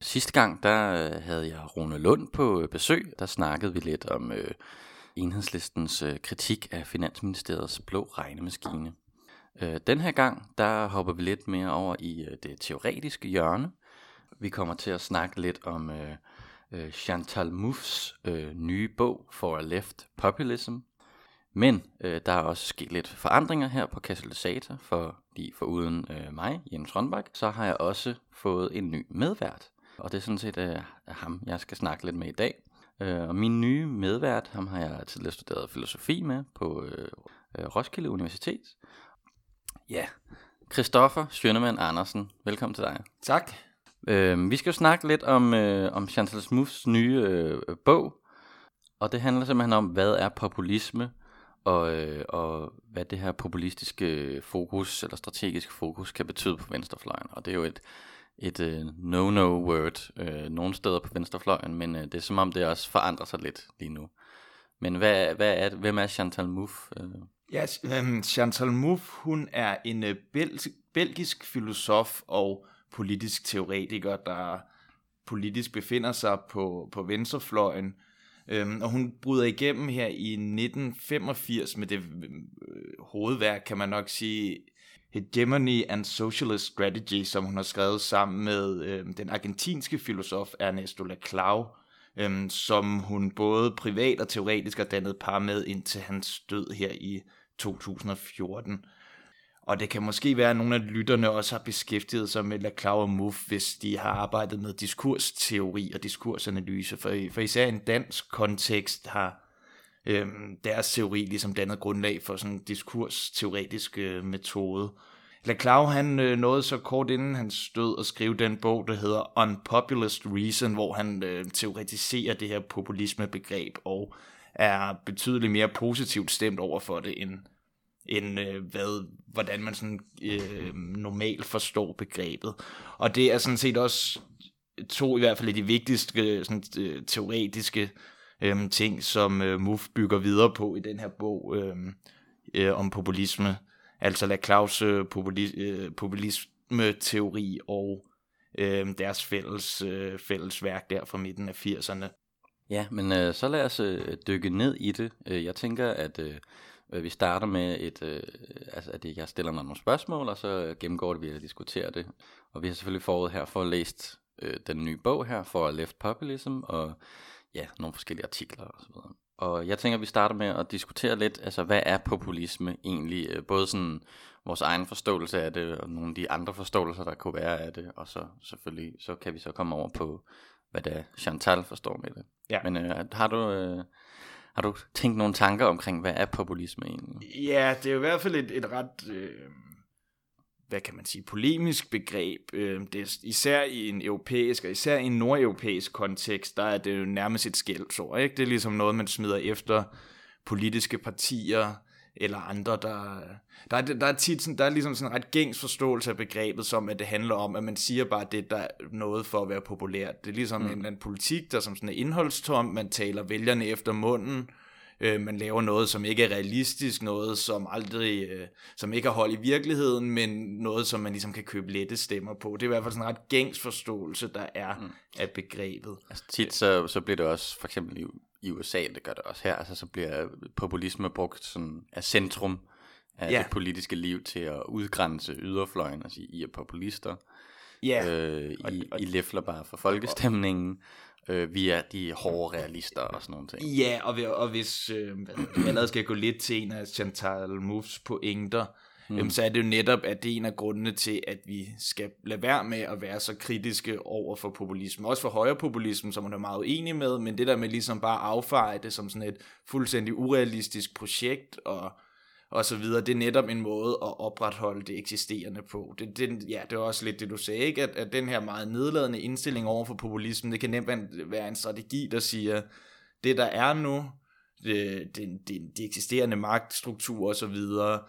Sidste gang der øh, havde jeg Rune Lund på øh, besøg. Der snakkede vi lidt om øh, enhedslistens øh, kritik af Finansministeriets blå regnemaskine. Øh, den her gang der hopper vi lidt mere over i øh, det teoretiske hjørne. Vi kommer til at snakke lidt om øh, øh, Chantal Mouffes øh, nye bog For a Left Populism. Men øh, der er også sket lidt forandringer her på Katalysator, fordi for uden øh, mig, Jens Rønbak, så har jeg også fået en ny medvært. Og det er sådan set øh, ham, jeg skal snakke lidt med i dag. Øh, og min nye medvært, ham har jeg tidligere studeret filosofi med på øh, øh Roskilde Universitet. Ja, Christoffer Schønemann Andersen, velkommen til dig. Tak. Øh, vi skal jo snakke lidt om, øh, om Chantal Smouths nye øh, bog, og det handler simpelthen om, hvad er populisme, og, øh, og hvad det her populistiske fokus, eller strategiske fokus, kan betyde på venstrefløjen. Og det er jo et, et øh, no-no word øh, nogle steder på venstrefløjen, men øh, det er som om, det også forandrer sig lidt lige nu. Men hvad, hvad er, hvem er Chantal Mouffe? Øh? Ja, um, Chantal Mouffe, hun er en øh, bel- belgisk filosof og politisk teoretiker, der politisk befinder sig på, på venstrefløjen. Øhm, og hun bryder igennem her i 1985 med det øh, hovedværk, kan man nok sige, Hegemony and Socialist Strategy, som hun har skrevet sammen med øh, den argentinske filosof Ernesto Laclau, øh, som hun både privat og teoretisk har dannet par med indtil hans død her i 2014. Og det kan måske være, at nogle af lytterne også har beskæftiget sig med Laclau og Muff, hvis de har arbejdet med diskursteori og diskursanalyse. For, for især i en dansk kontekst har øh, deres teori ligesom dannet grundlag for sådan en diskursteoretisk øh, metode. Laclau han øh, nåede så kort inden han stød at skrive den bog, der hedder Unpopulist Reason, hvor han øh, teoretiserer det her populismebegreb og er betydeligt mere positivt stemt over for det, end, end øh, hvad, hvordan man sådan øh, normalt forstår begrebet. Og det er sådan set også to i hvert fald de vigtigste øh, sådan, øh, teoretiske øhm, ting, som øh, MUF bygger videre på i den her bog øhm, øh, om populisme. Altså La Claus øh, populi- øh, populisme-teori og øh, deres fælles, øh, fælles værk der fra midten af 80'erne. Ja, men øh, så lad os øh, dykke ned i det. Øh, jeg tænker, at øh, øh vi starter med, et, øh, altså, at jeg stiller nogle spørgsmål, og så gennemgår det, vi og diskuterer det. Og vi har selvfølgelig forud her for at læst øh, den nye bog her, for Left Populism, og ja, nogle forskellige artikler og så videre. Og jeg tænker, at vi starter med at diskutere lidt, altså hvad er populisme egentlig? Øh, både sådan vores egen forståelse af det, og nogle af de andre forståelser, der kunne være af det, og så selvfølgelig, så kan vi så komme over på, hvad det er, Chantal forstår med det. Ja. Men øh, har du... Øh, har du tænkt nogle tanker omkring, hvad er populisme egentlig? Ja, det er jo i hvert fald et, et ret øh, hvad kan man sige, polemisk begreb. Øh, det er især i en europæisk, og især i en nordeuropæisk kontekst, der er det jo nærmest et skældsord. Ikke? Det er ligesom noget, man smider efter politiske partier, eller andre, der... Der er, der er tit sådan, der er ligesom sådan en ret gængs forståelse af begrebet, som at det handler om, at man siger bare det, der er noget for at være populært. Det er ligesom mm. en, en politik, der som sådan er indholdstom, man taler vælgerne efter munden, Øh, man laver noget, som ikke er realistisk, noget, som aldrig, øh, som ikke har hold i virkeligheden, men noget, som man ligesom kan købe lette stemmer på. Det er i hvert fald sådan en ret gængs forståelse, der er mm. af begrebet. Altså tit så, så bliver det også, for eksempel i, i USA, det gør det også her, altså så bliver populisme brugt sådan af centrum af ja. det politiske liv til at udgrænse yderfløjen, altså I er populister. Ja. Øh, I, og, og, I læfler bare for folkestemningen øh, via de hårde realister og sådan nogle ting. Ja, og, og hvis øh, jeg allerede skal gå lidt til en af Chantal Moufs pointer, mm. øhm, så er det jo netop, at det er en af grundene til, at vi skal lade være med at være så kritiske over for populisme. Også for højrepopulisme, som man er meget uenig med, men det der med ligesom bare affeje det som sådan et fuldstændig urealistisk projekt, og og så videre. Det er netop en måde at opretholde det eksisterende på. Det, det, ja, det er også lidt det, du sagde, ikke? At, at den her meget nedladende indstilling over for populismen, det kan nemt være en strategi, der siger, det der er nu, det, det, det, de eksisterende magtstrukturer og så videre,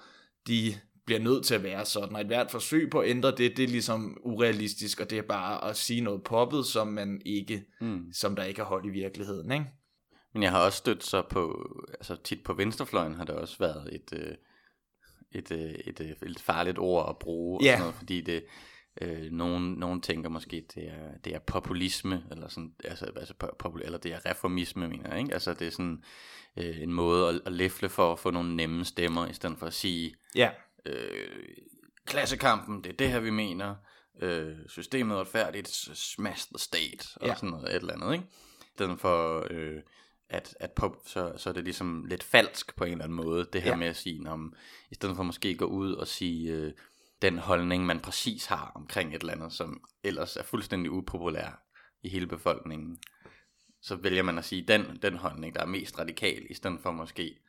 de bliver nødt til at være sådan, og et hvert forsøg på at ændre det, det er ligesom urealistisk, og det er bare at sige noget poppet, som man ikke, mm. som der ikke er hold i virkeligheden, ikke? Men jeg har også stødt så på, altså tit på venstrefløjen har det også været et, øh, et, øh, et, et, et farligt ord at bruge, yeah. og sådan noget, fordi det, øh, nogen, nogen tænker måske, det er, det er populisme, eller, sådan, altså, altså, popul, eller det er reformisme, mener jeg, ikke? Altså det er sådan øh, en måde at, at læfle for at få nogle nemme stemmer, i stedet for at sige, yeah. øh, klassekampen, det er det her, vi mener, øh, systemet er retfærdigt, smash the state, og yeah. sådan noget, et eller andet, ikke? I stedet for... Øh, at, at pop, så, så er det ligesom lidt falsk på en eller anden måde, det her ja. med at sige, om, i stedet for måske gå ud og sige øh, den holdning, man præcis har omkring et eller andet, som ellers er fuldstændig upopulær i hele befolkningen, så vælger man at sige den, den holdning, der er mest radikal, i stedet for måske,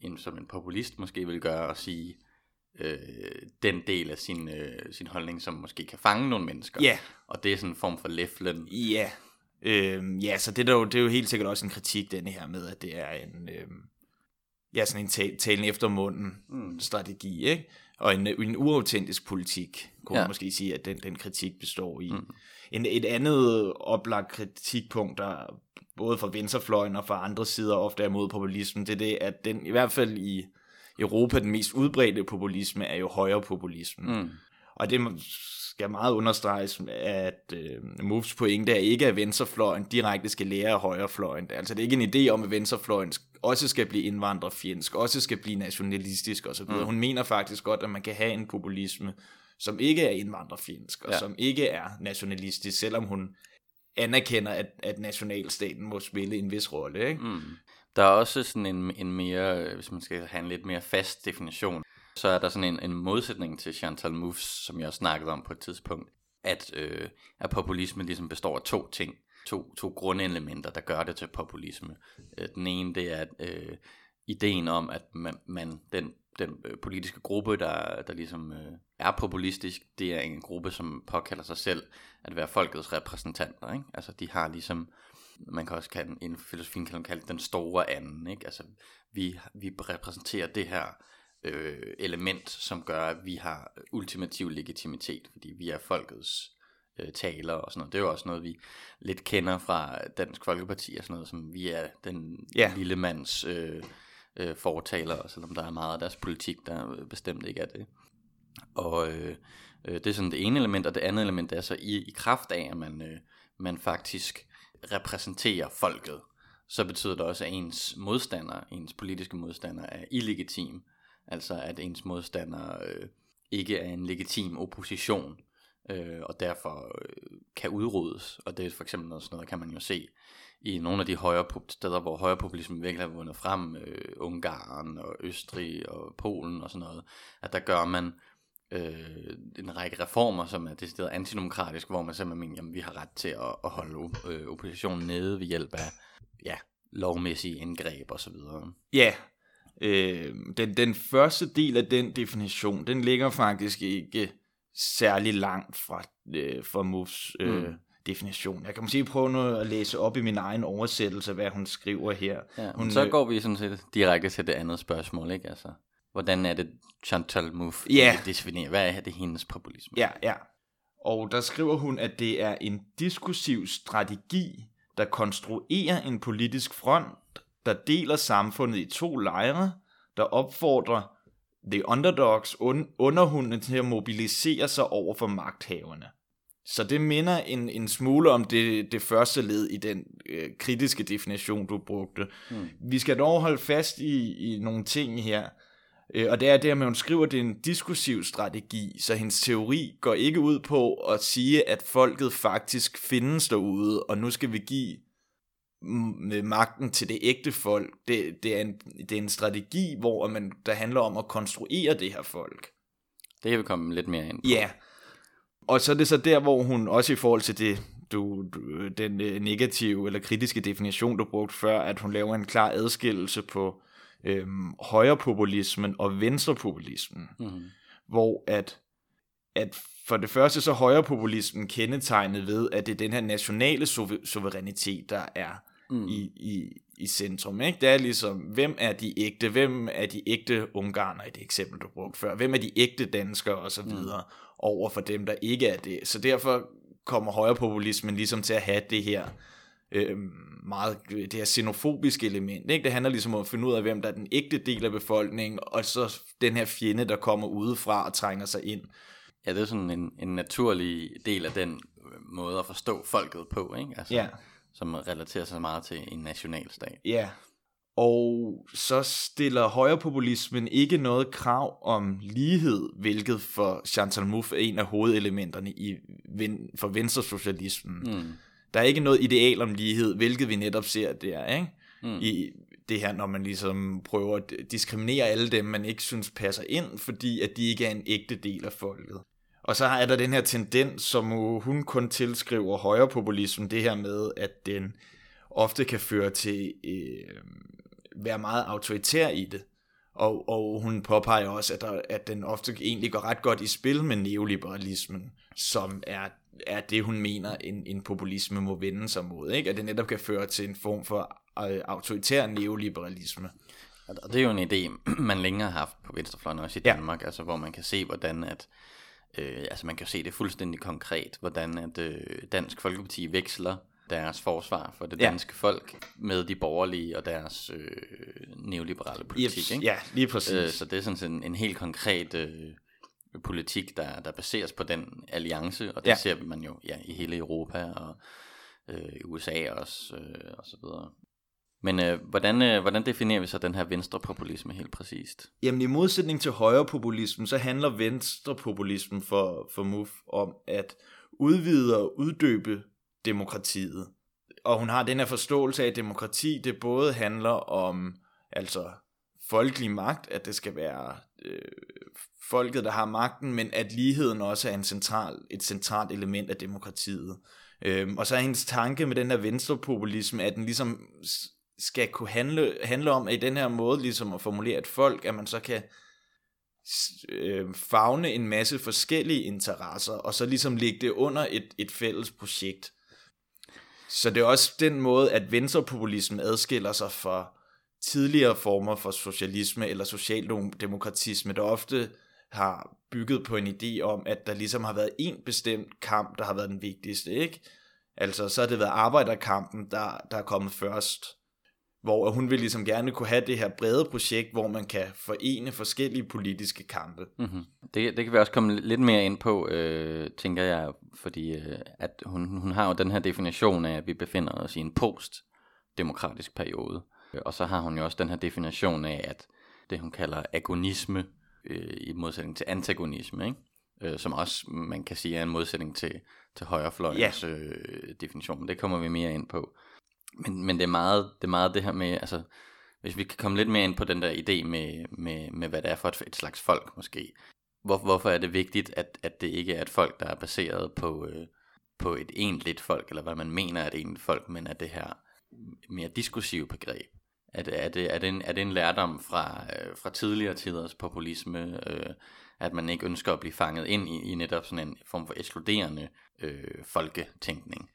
en, som en populist måske vil gøre, at sige øh, den del af sin, øh, sin holdning, som måske kan fange nogle mennesker. Ja. Og det er sådan en form for læflen. Ja. Øhm, ja, så det er, jo, det er jo helt sikkert også en kritik, den her med, at det er en, øhm, ja, sådan en tal, talen efter munden mm. strategi, ikke? Og en, en uautentisk politik, kunne ja. man måske sige, at den, den kritik består i. Mm. En, et andet oplagt kritikpunkt, der både fra venstrefløjen og fra andre sider ofte er mod populismen, det er det, at den i hvert fald i Europa, den mest udbredte populisme, er jo højre populisme. Mm. Og det skal meget understreges, at øh, Moves pointe er ikke, at venstrefløjen direkte skal lære af højrefløjen. Altså det er ikke en idé om, at venstrefløjen også skal blive indvandrerfjendsk, også skal blive nationalistisk osv. Mm. Hun mener faktisk godt, at man kan have en populisme, som ikke er indvandrerfjendsk, og ja. som ikke er nationalistisk, selvom hun anerkender, at, at nationalstaten må spille en vis rolle. Ikke? Mm. Der er også sådan en, en mere, hvis man skal have en lidt mere fast definition, så er der sådan en, en modsætning til Chantal Mouffe, som jeg snakkede om på et tidspunkt, at, øh, at populisme ligesom består af to ting. To, to grundelementer, der gør det til populisme. Øh, den ene, det er øh, ideen om, at man, man den, den øh, politiske gruppe, der, der ligesom øh, er populistisk, det er en gruppe, som påkalder sig selv at være folkets repræsentanter. Ikke? Altså de har ligesom, man kan også kalde, inden for filosofien kan man kalde den store anden. Ikke? Altså vi, vi repræsenterer det her øh, element, som gør, at vi har ultimativ legitimitet, fordi vi er folkets øh, taler og sådan noget. Det er jo også noget, vi lidt kender fra Dansk Folkeparti og sådan noget, som vi er den ja. lille mands øh, øh, fortaler, selvom der er meget af deres politik, der bestemt ikke er det. Og øh, øh, det er sådan det ene element, og det andet element er så i, i kraft af, at man, øh, man faktisk repræsenterer folket, så betyder det også, at ens modstander, ens politiske modstander, er illegitim. Altså at ens modstander øh, ikke er en legitim opposition, øh, og derfor øh, kan udryddes. Og det er for eksempel noget, sådan noget, kan man jo se i nogle af de højre steder, hvor højrepopulismen virkelig har vundet frem, øh, Ungarn og Østrig og Polen og sådan noget, at der gør man øh, en række reformer, som er decideret antidemokratisk, hvor man simpelthen mener, jamen vi har ret til at, at holde øh, oppositionen nede ved hjælp af ja, lovmæssige indgreb og så videre. Ja, Øh, den, den første del af den definition, den ligger faktisk ikke særlig langt fra, øh, fra Moves øh, mm. definition. Jeg kan måske prøve noget at læse op i min egen oversættelse, hvad hun skriver her. Ja, hun, så øh, går vi sådan set direkte til det andet spørgsmål, ikke? Altså, hvordan er det Chantal Mouffe ja. definerer? Hvad er det hendes populisme? Ja, ja. Og der skriver hun, at det er en diskursiv strategi, der konstruerer en politisk front, der deler samfundet i to lejre, der opfordrer the underdogs, un- underhundene til at mobilisere sig over for magthaverne. Så det minder en, en smule om det, det første led i den øh, kritiske definition, du brugte. Mm. Vi skal dog holde fast i, i nogle ting her, øh, og det er det, at hun skriver, at det er en diskursiv strategi, så hendes teori går ikke ud på at sige, at folket faktisk findes derude, og nu skal vi give med magten til det ægte folk. Det, det, er, en, det er en strategi, hvor man, der handler om at konstruere det her folk. Det kan vi komme lidt mere ind på. Ja. Og så er det så der, hvor hun også i forhold til det, du, du, den øh, negative eller kritiske definition, du brugte før, at hun laver en klar adskillelse på øhm, højrepopulismen og venstrepopulismen, Mm. hvor at, at for det første så højrepopulismen kendetegnet ved, at det er den her nationale suver- suverænitet, der er Mm. i, i, i centrum. Ikke? Det er ligesom, hvem er de ægte, hvem er de ægte ungarner i det eksempel, du brugte før, hvem er de ægte danskere og så videre, over for dem, der ikke er det. Så derfor kommer højrepopulismen ligesom til at have det her øh, meget, det her xenofobiske element. Ikke? Det handler ligesom om at finde ud af, hvem der er den ægte del af befolkningen, og så den her fjende, der kommer udefra og trænger sig ind. Ja, det er sådan en, en naturlig del af den øh, måde at forstå folket på, ikke? Altså, Ja. Som relaterer sig meget til en nationalstat. Ja. Og så stiller højrepopulismen ikke noget krav om lighed, hvilket for Chantal Mouffe er en af hovedelementerne i, for venstresocialismen. Mm. Der er ikke noget ideal om lighed, hvilket vi netop ser der, ikke? Mm. I det her, når man ligesom prøver at diskriminere alle dem, man ikke synes passer ind, fordi at de ikke er en ægte del af folket. Og så er der den her tendens, som hun kun tilskriver højrepopulismen, det her med, at den ofte kan føre til øh, være meget autoritær i det. Og, og hun påpeger også, at, der, at den ofte egentlig går ret godt i spil med neoliberalismen, som er, er det, hun mener, en, en populisme må vende sig mod. Ikke? At det netop kan føre til en form for øh, autoritær neoliberalisme. Og det er jo en idé, man længe har haft på venstrefløjen også i Ja. Danmark, altså hvor man kan se, hvordan at, øh, altså man kan se det fuldstændig konkret, hvordan at øh, Dansk Folkeparti veksler deres forsvar for det Ja. danske folk med de borgerlige og deres øh, neoliberale politik, Yes, ikke? ja, lige præcis. Øh, så det er sådan set en, en helt konkret øh, politik, der, der baseres på den alliance, og det Ja. ja. ser man jo ja, i hele Europa og øh, i USA også, øh, og så videre. Men øh, hvordan, øh, hvordan definerer vi så den her venstrepopulisme helt præcist? Jamen i modsætning til højrepopulismen, så handler venstrepopulismen for, for MUF om at udvide og uddøbe demokratiet. Og hun har den her forståelse af, at demokrati det både handler om altså folkelig magt, at det skal være øh, folket, der har magten, men at ligheden også er en central, et centralt element af demokratiet. Øhm, og så er hendes tanke med den her venstrepopulisme, at den ligesom skal kunne handle, handle om, at i den her måde ligesom at formulere et folk, at man så kan øh, fagne en masse forskellige interesser, og så ligesom lægge det under et, et fælles projekt. Så det er også den måde, at venstrepopulismen adskiller sig fra tidligere former for socialisme eller socialdemokratisme, der ofte har bygget på en idé om, at der ligesom har været en bestemt kamp, der har været den vigtigste, ikke? Altså, så har det været arbejderkampen, der, der er kommet først. Hvor hun vil ligesom gerne kunne have det her brede projekt, hvor man kan forene forskellige politiske kampe. Mm-hmm. Det, det kan vi også komme lidt mere ind på, øh, tænker jeg, fordi øh, at hun, hun har jo den her definition af, at vi befinder os i en post-demokratisk periode. Og så har hun jo også den her definition af, at det hun kalder agonisme, øh, i modsætning til antagonisme, ikke? Øh, som også man kan sige er en modsætning til, til højrefløjens øh, definition, men det kommer vi mere ind på. Men, men det, er meget, det er meget det her med, altså hvis vi kan komme lidt mere ind på den der idé med, med, med hvad det er for et, et slags folk måske. Hvor, hvorfor er det vigtigt, at, at det ikke er et folk, der er baseret på, øh, på et egentligt folk, eller hvad man mener er et egentligt folk, men er det her mere diskursive begreb? Er det, er det, er det, en, er det en lærdom fra, øh, fra tidligere tiders populisme, øh, at man ikke ønsker at blive fanget ind i, i netop sådan en form for ekskluderende øh, folketænkning?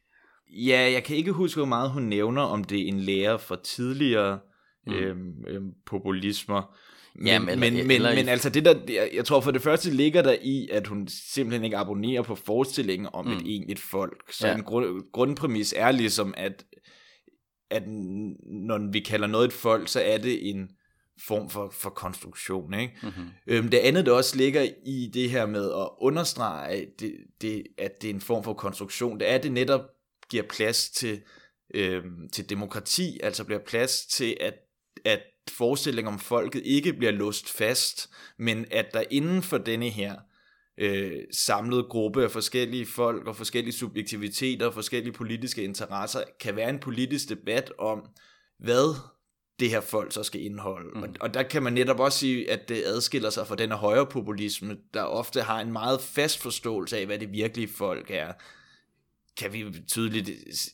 Ja, jeg kan ikke huske, hvor meget hun nævner, om det er en lærer fra tidligere mm. øhm, øhm, populismer. Men, Jamen, eller- men, men, eller men altså det der, jeg, jeg tror for det første ligger der i, at hun simpelthen ikke abonnerer på forestillingen om mm. et egentligt folk. Så ja. En grund, grundpræmis er ligesom, at, at når vi kalder noget et folk, så er det en form for, for konstruktion. Ikke? Mm-hmm. Øhm, det andet, der også ligger i det her med at understrege, det, det, at det er en form for konstruktion, det er, det netop giver plads til, øhm, til demokrati, altså bliver plads til, at, at forestillingen om folket ikke bliver låst fast, men at der inden for denne her øh, samlede gruppe af forskellige folk og forskellige subjektiviteter og forskellige politiske interesser, kan være en politisk debat om, hvad det her folk så skal indeholde. Mm. Og, og der kan man netop også sige, at det adskiller sig fra den her højrepopulisme, der ofte har en meget fast forståelse af, hvad det virkelige folk er kan vi tydeligt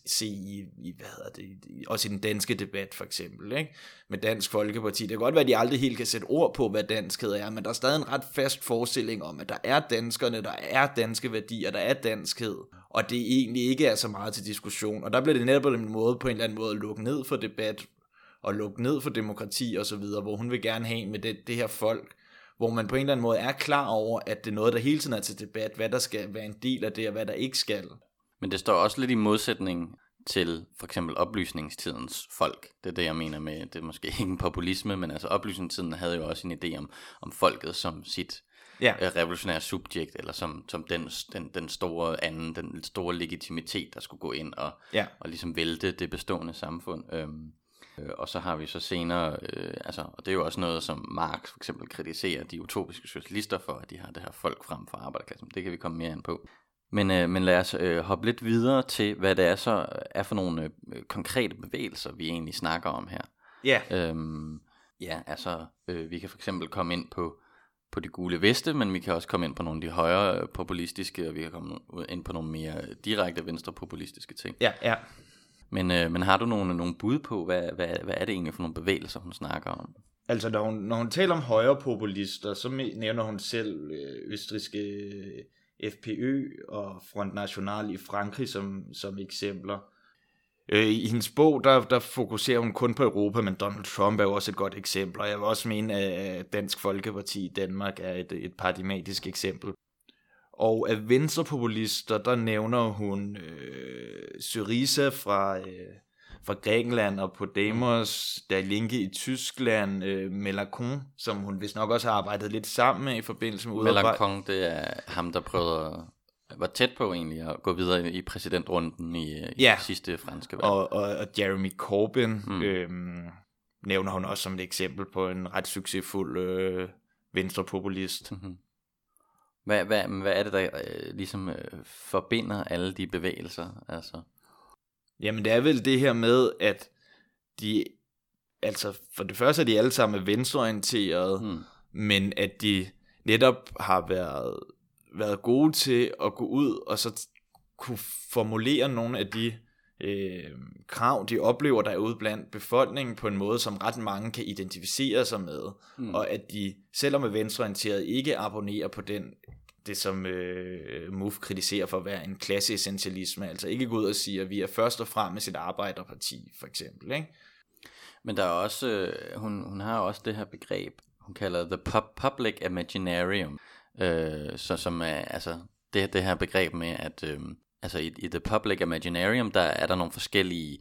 se i, i hvad hedder det, også i den danske debat for eksempel, ikke? med Dansk Folkeparti. Det kan godt være, at de aldrig helt kan sætte ord på, hvad danskhed er, men der er stadig en ret fast forestilling om, at der er danskerne, der er danske værdier, der er danskhed, og det egentlig ikke er så meget til diskussion. Og der bliver det netop en måde på en eller anden måde at lukke ned for debat, og lukke ned for demokrati og så videre, hvor hun vil gerne have med det, det her folk, hvor man på en eller anden måde er klar over, at det er noget, der hele tiden er til debat, hvad der skal være en del af det, og hvad der ikke skal. Men det står også lidt i modsætning til for eksempel oplysningstidens folk. Det er det, jeg mener med, det er måske ikke en populisme, men altså oplysningstiden havde jo også en idé om, om folket som sit ja. øh, revolutionære subjekt, eller som, som den, den, den store anden, den store legitimitet, der skulle gå ind og, ja. og ligesom vælte det bestående samfund. Øhm, øh, og så har vi så senere, øh, altså, og det er jo også noget, som Marx for eksempel kritiserer de utopiske socialister for, at de har det her folk frem for arbejderklassen. Det kan vi komme mere ind på. Men, øh, men lad os øh, hoppe lidt videre til, hvad det er så er for nogle øh, konkrete bevægelser, vi egentlig snakker om her. Ja. Yeah. Øhm, ja, altså, øh, vi kan for eksempel komme ind på, på de gule veste, men vi kan også komme ind på nogle af de højere øh, populistiske, og vi kan komme ind på nogle mere direkte venstrepopulistiske ting. Ja, ja. Men, øh, men har du nogle, nogle bud på, hvad, hvad, hvad er det egentlig for nogle bevægelser, hun snakker om? Altså, når hun, når hun taler om højre populister, så nævner hun selv øh, østriske FPØ og Front National i Frankrig som, som eksempler. Øh, I hendes bog, der, der fokuserer hun kun på Europa, men Donald Trump er jo også et godt eksempel, og jeg vil også mene, at Dansk Folkeparti i Danmark er et, et paradigmatisk eksempel. Og af venstrepopulister, der nævner hun øh, Syriza fra, øh, fra Grækenland og Podemos, der Linke i Tyskland, øh, Melacon, som hun vist nok også har arbejdet lidt sammen med i forbindelse med udarbejdet. Melacon, det er ham, der prøvede var tæt på egentlig at gå videre i præsidentrunden i, i ja. sidste franske valg. Og, og, og Jeremy Corbyn mm. øhm, nævner hun også som et eksempel på en ret succesfuld øh, venstrepopulist. Mm-hmm. Hvad, hvad, hvad er det, der øh, ligesom øh, forbinder alle de bevægelser? Altså? Jamen det er vel det her med, at de, altså for det første er de alle sammen venstreorienterede, hmm. men at de netop har været, været gode til at gå ud og så kunne formulere nogle af de øh, krav, de oplever der er ude blandt befolkningen på en måde, som ret mange kan identificere sig med, mm. og at de, selvom er venstreorienteret, ikke abonnerer på den det, som øh, MUF kritiserer for at være en klasseessentialisme, altså ikke gå ud og sige, at vi er først og fremmest et arbejderparti, for eksempel. Ikke? Men der er også, øh, hun, hun har også det her begreb, hun kalder the pub- public imaginarium, øh, så som er, altså, det, det her begreb med, at øh, altså i, i the public imaginarium, der er der nogle forskellige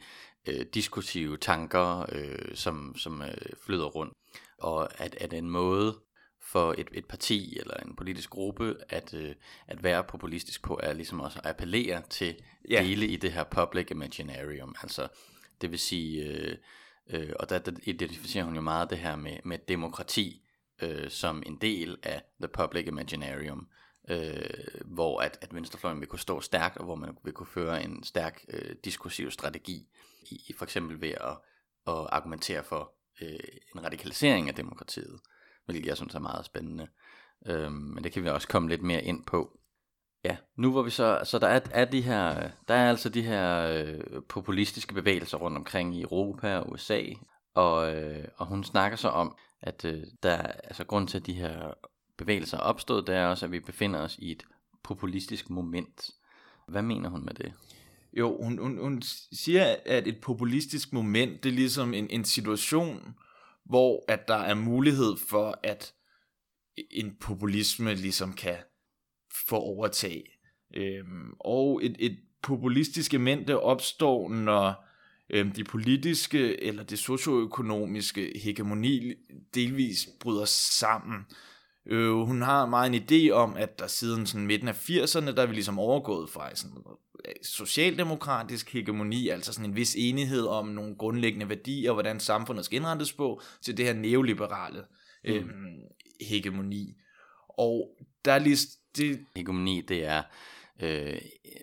øh, diskursive tanker, øh, som, som øh, flyder rundt, og at, at en måde for et, et parti eller en politisk gruppe at, øh, at være populistisk på, er ligesom også at appellere til yeah. dele i det her public imaginarium. Altså, det vil sige, øh, øh, og der, der identificerer hun jo meget det her med, med demokrati øh, som en del af the public imaginarium, øh, hvor at, at venstrefløjen vil kunne stå stærkt, og hvor man vil kunne føre en stærk øh, diskursiv strategi, i, for eksempel ved at, at argumentere for øh, en radikalisering af demokratiet hvilket jeg synes er meget spændende. Øhm, men det kan vi også komme lidt mere ind på. Ja, nu hvor vi så, så der er, er de her, der er altså de her øh, populistiske bevægelser rundt omkring i Europa og USA, og, øh, og hun snakker så om, at øh, der, altså grund til, at de her bevægelser er opstået, det er også, at vi befinder os i et populistisk moment. Hvad mener hun med det? Jo, hun, hun, hun siger, at et populistisk moment, det er ligesom en, en situation, hvor at der er mulighed for, at en populisme ligesom kan få overtag. Øhm, og et, et populistisk element, opstår, når øhm, de politiske eller det socioøkonomiske hegemoni delvis bryder sammen. Øh, hun har meget en idé om, at der siden sådan midten af 80'erne, der er vi ligesom overgået fra sådan socialdemokratisk hegemoni, altså sådan en vis enighed om nogle grundlæggende værdier, hvordan samfundet skal indrettes på, til det her neoliberale mm. øhm, hegemoni. Og der er lige... Det... Hegemoni, det er, øh,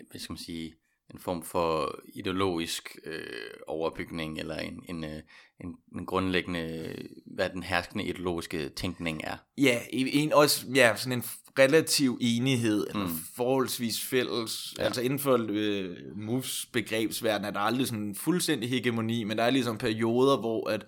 hvad skal man sige, en form for ideologisk øh, overbygning, eller en, en, øh, en, en grundlæggende, hvad den herskende ideologiske tænkning er. Ja, en, også ja, sådan en relativ enighed, eller mm. forholdsvis fælles, ja. altså inden for øh, MOVs begrebsverden er der aldrig sådan en fuldstændig hegemoni, men der er ligesom perioder, hvor at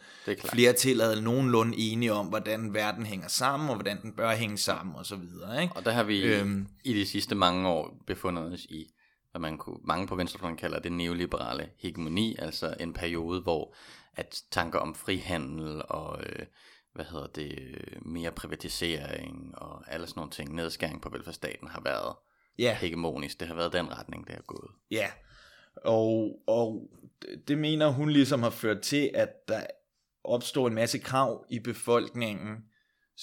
flertallet er nogenlunde enige om, hvordan verden hænger sammen, og hvordan den bør hænge sammen, og så videre. Ikke? Og der har vi øhm, i de sidste mange år befundet os i hvad man kunne, mange på venstrefløjen kalder det neoliberale hegemoni, altså en periode, hvor at tanker om frihandel og øh, hvad hedder det, mere privatisering og alle sådan nogle ting, nedskæring på velfærdsstaten har været ja. hegemonisk. Det har været den retning, det har gået. Ja, og, og det mener hun ligesom har ført til, at der opstår en masse krav i befolkningen,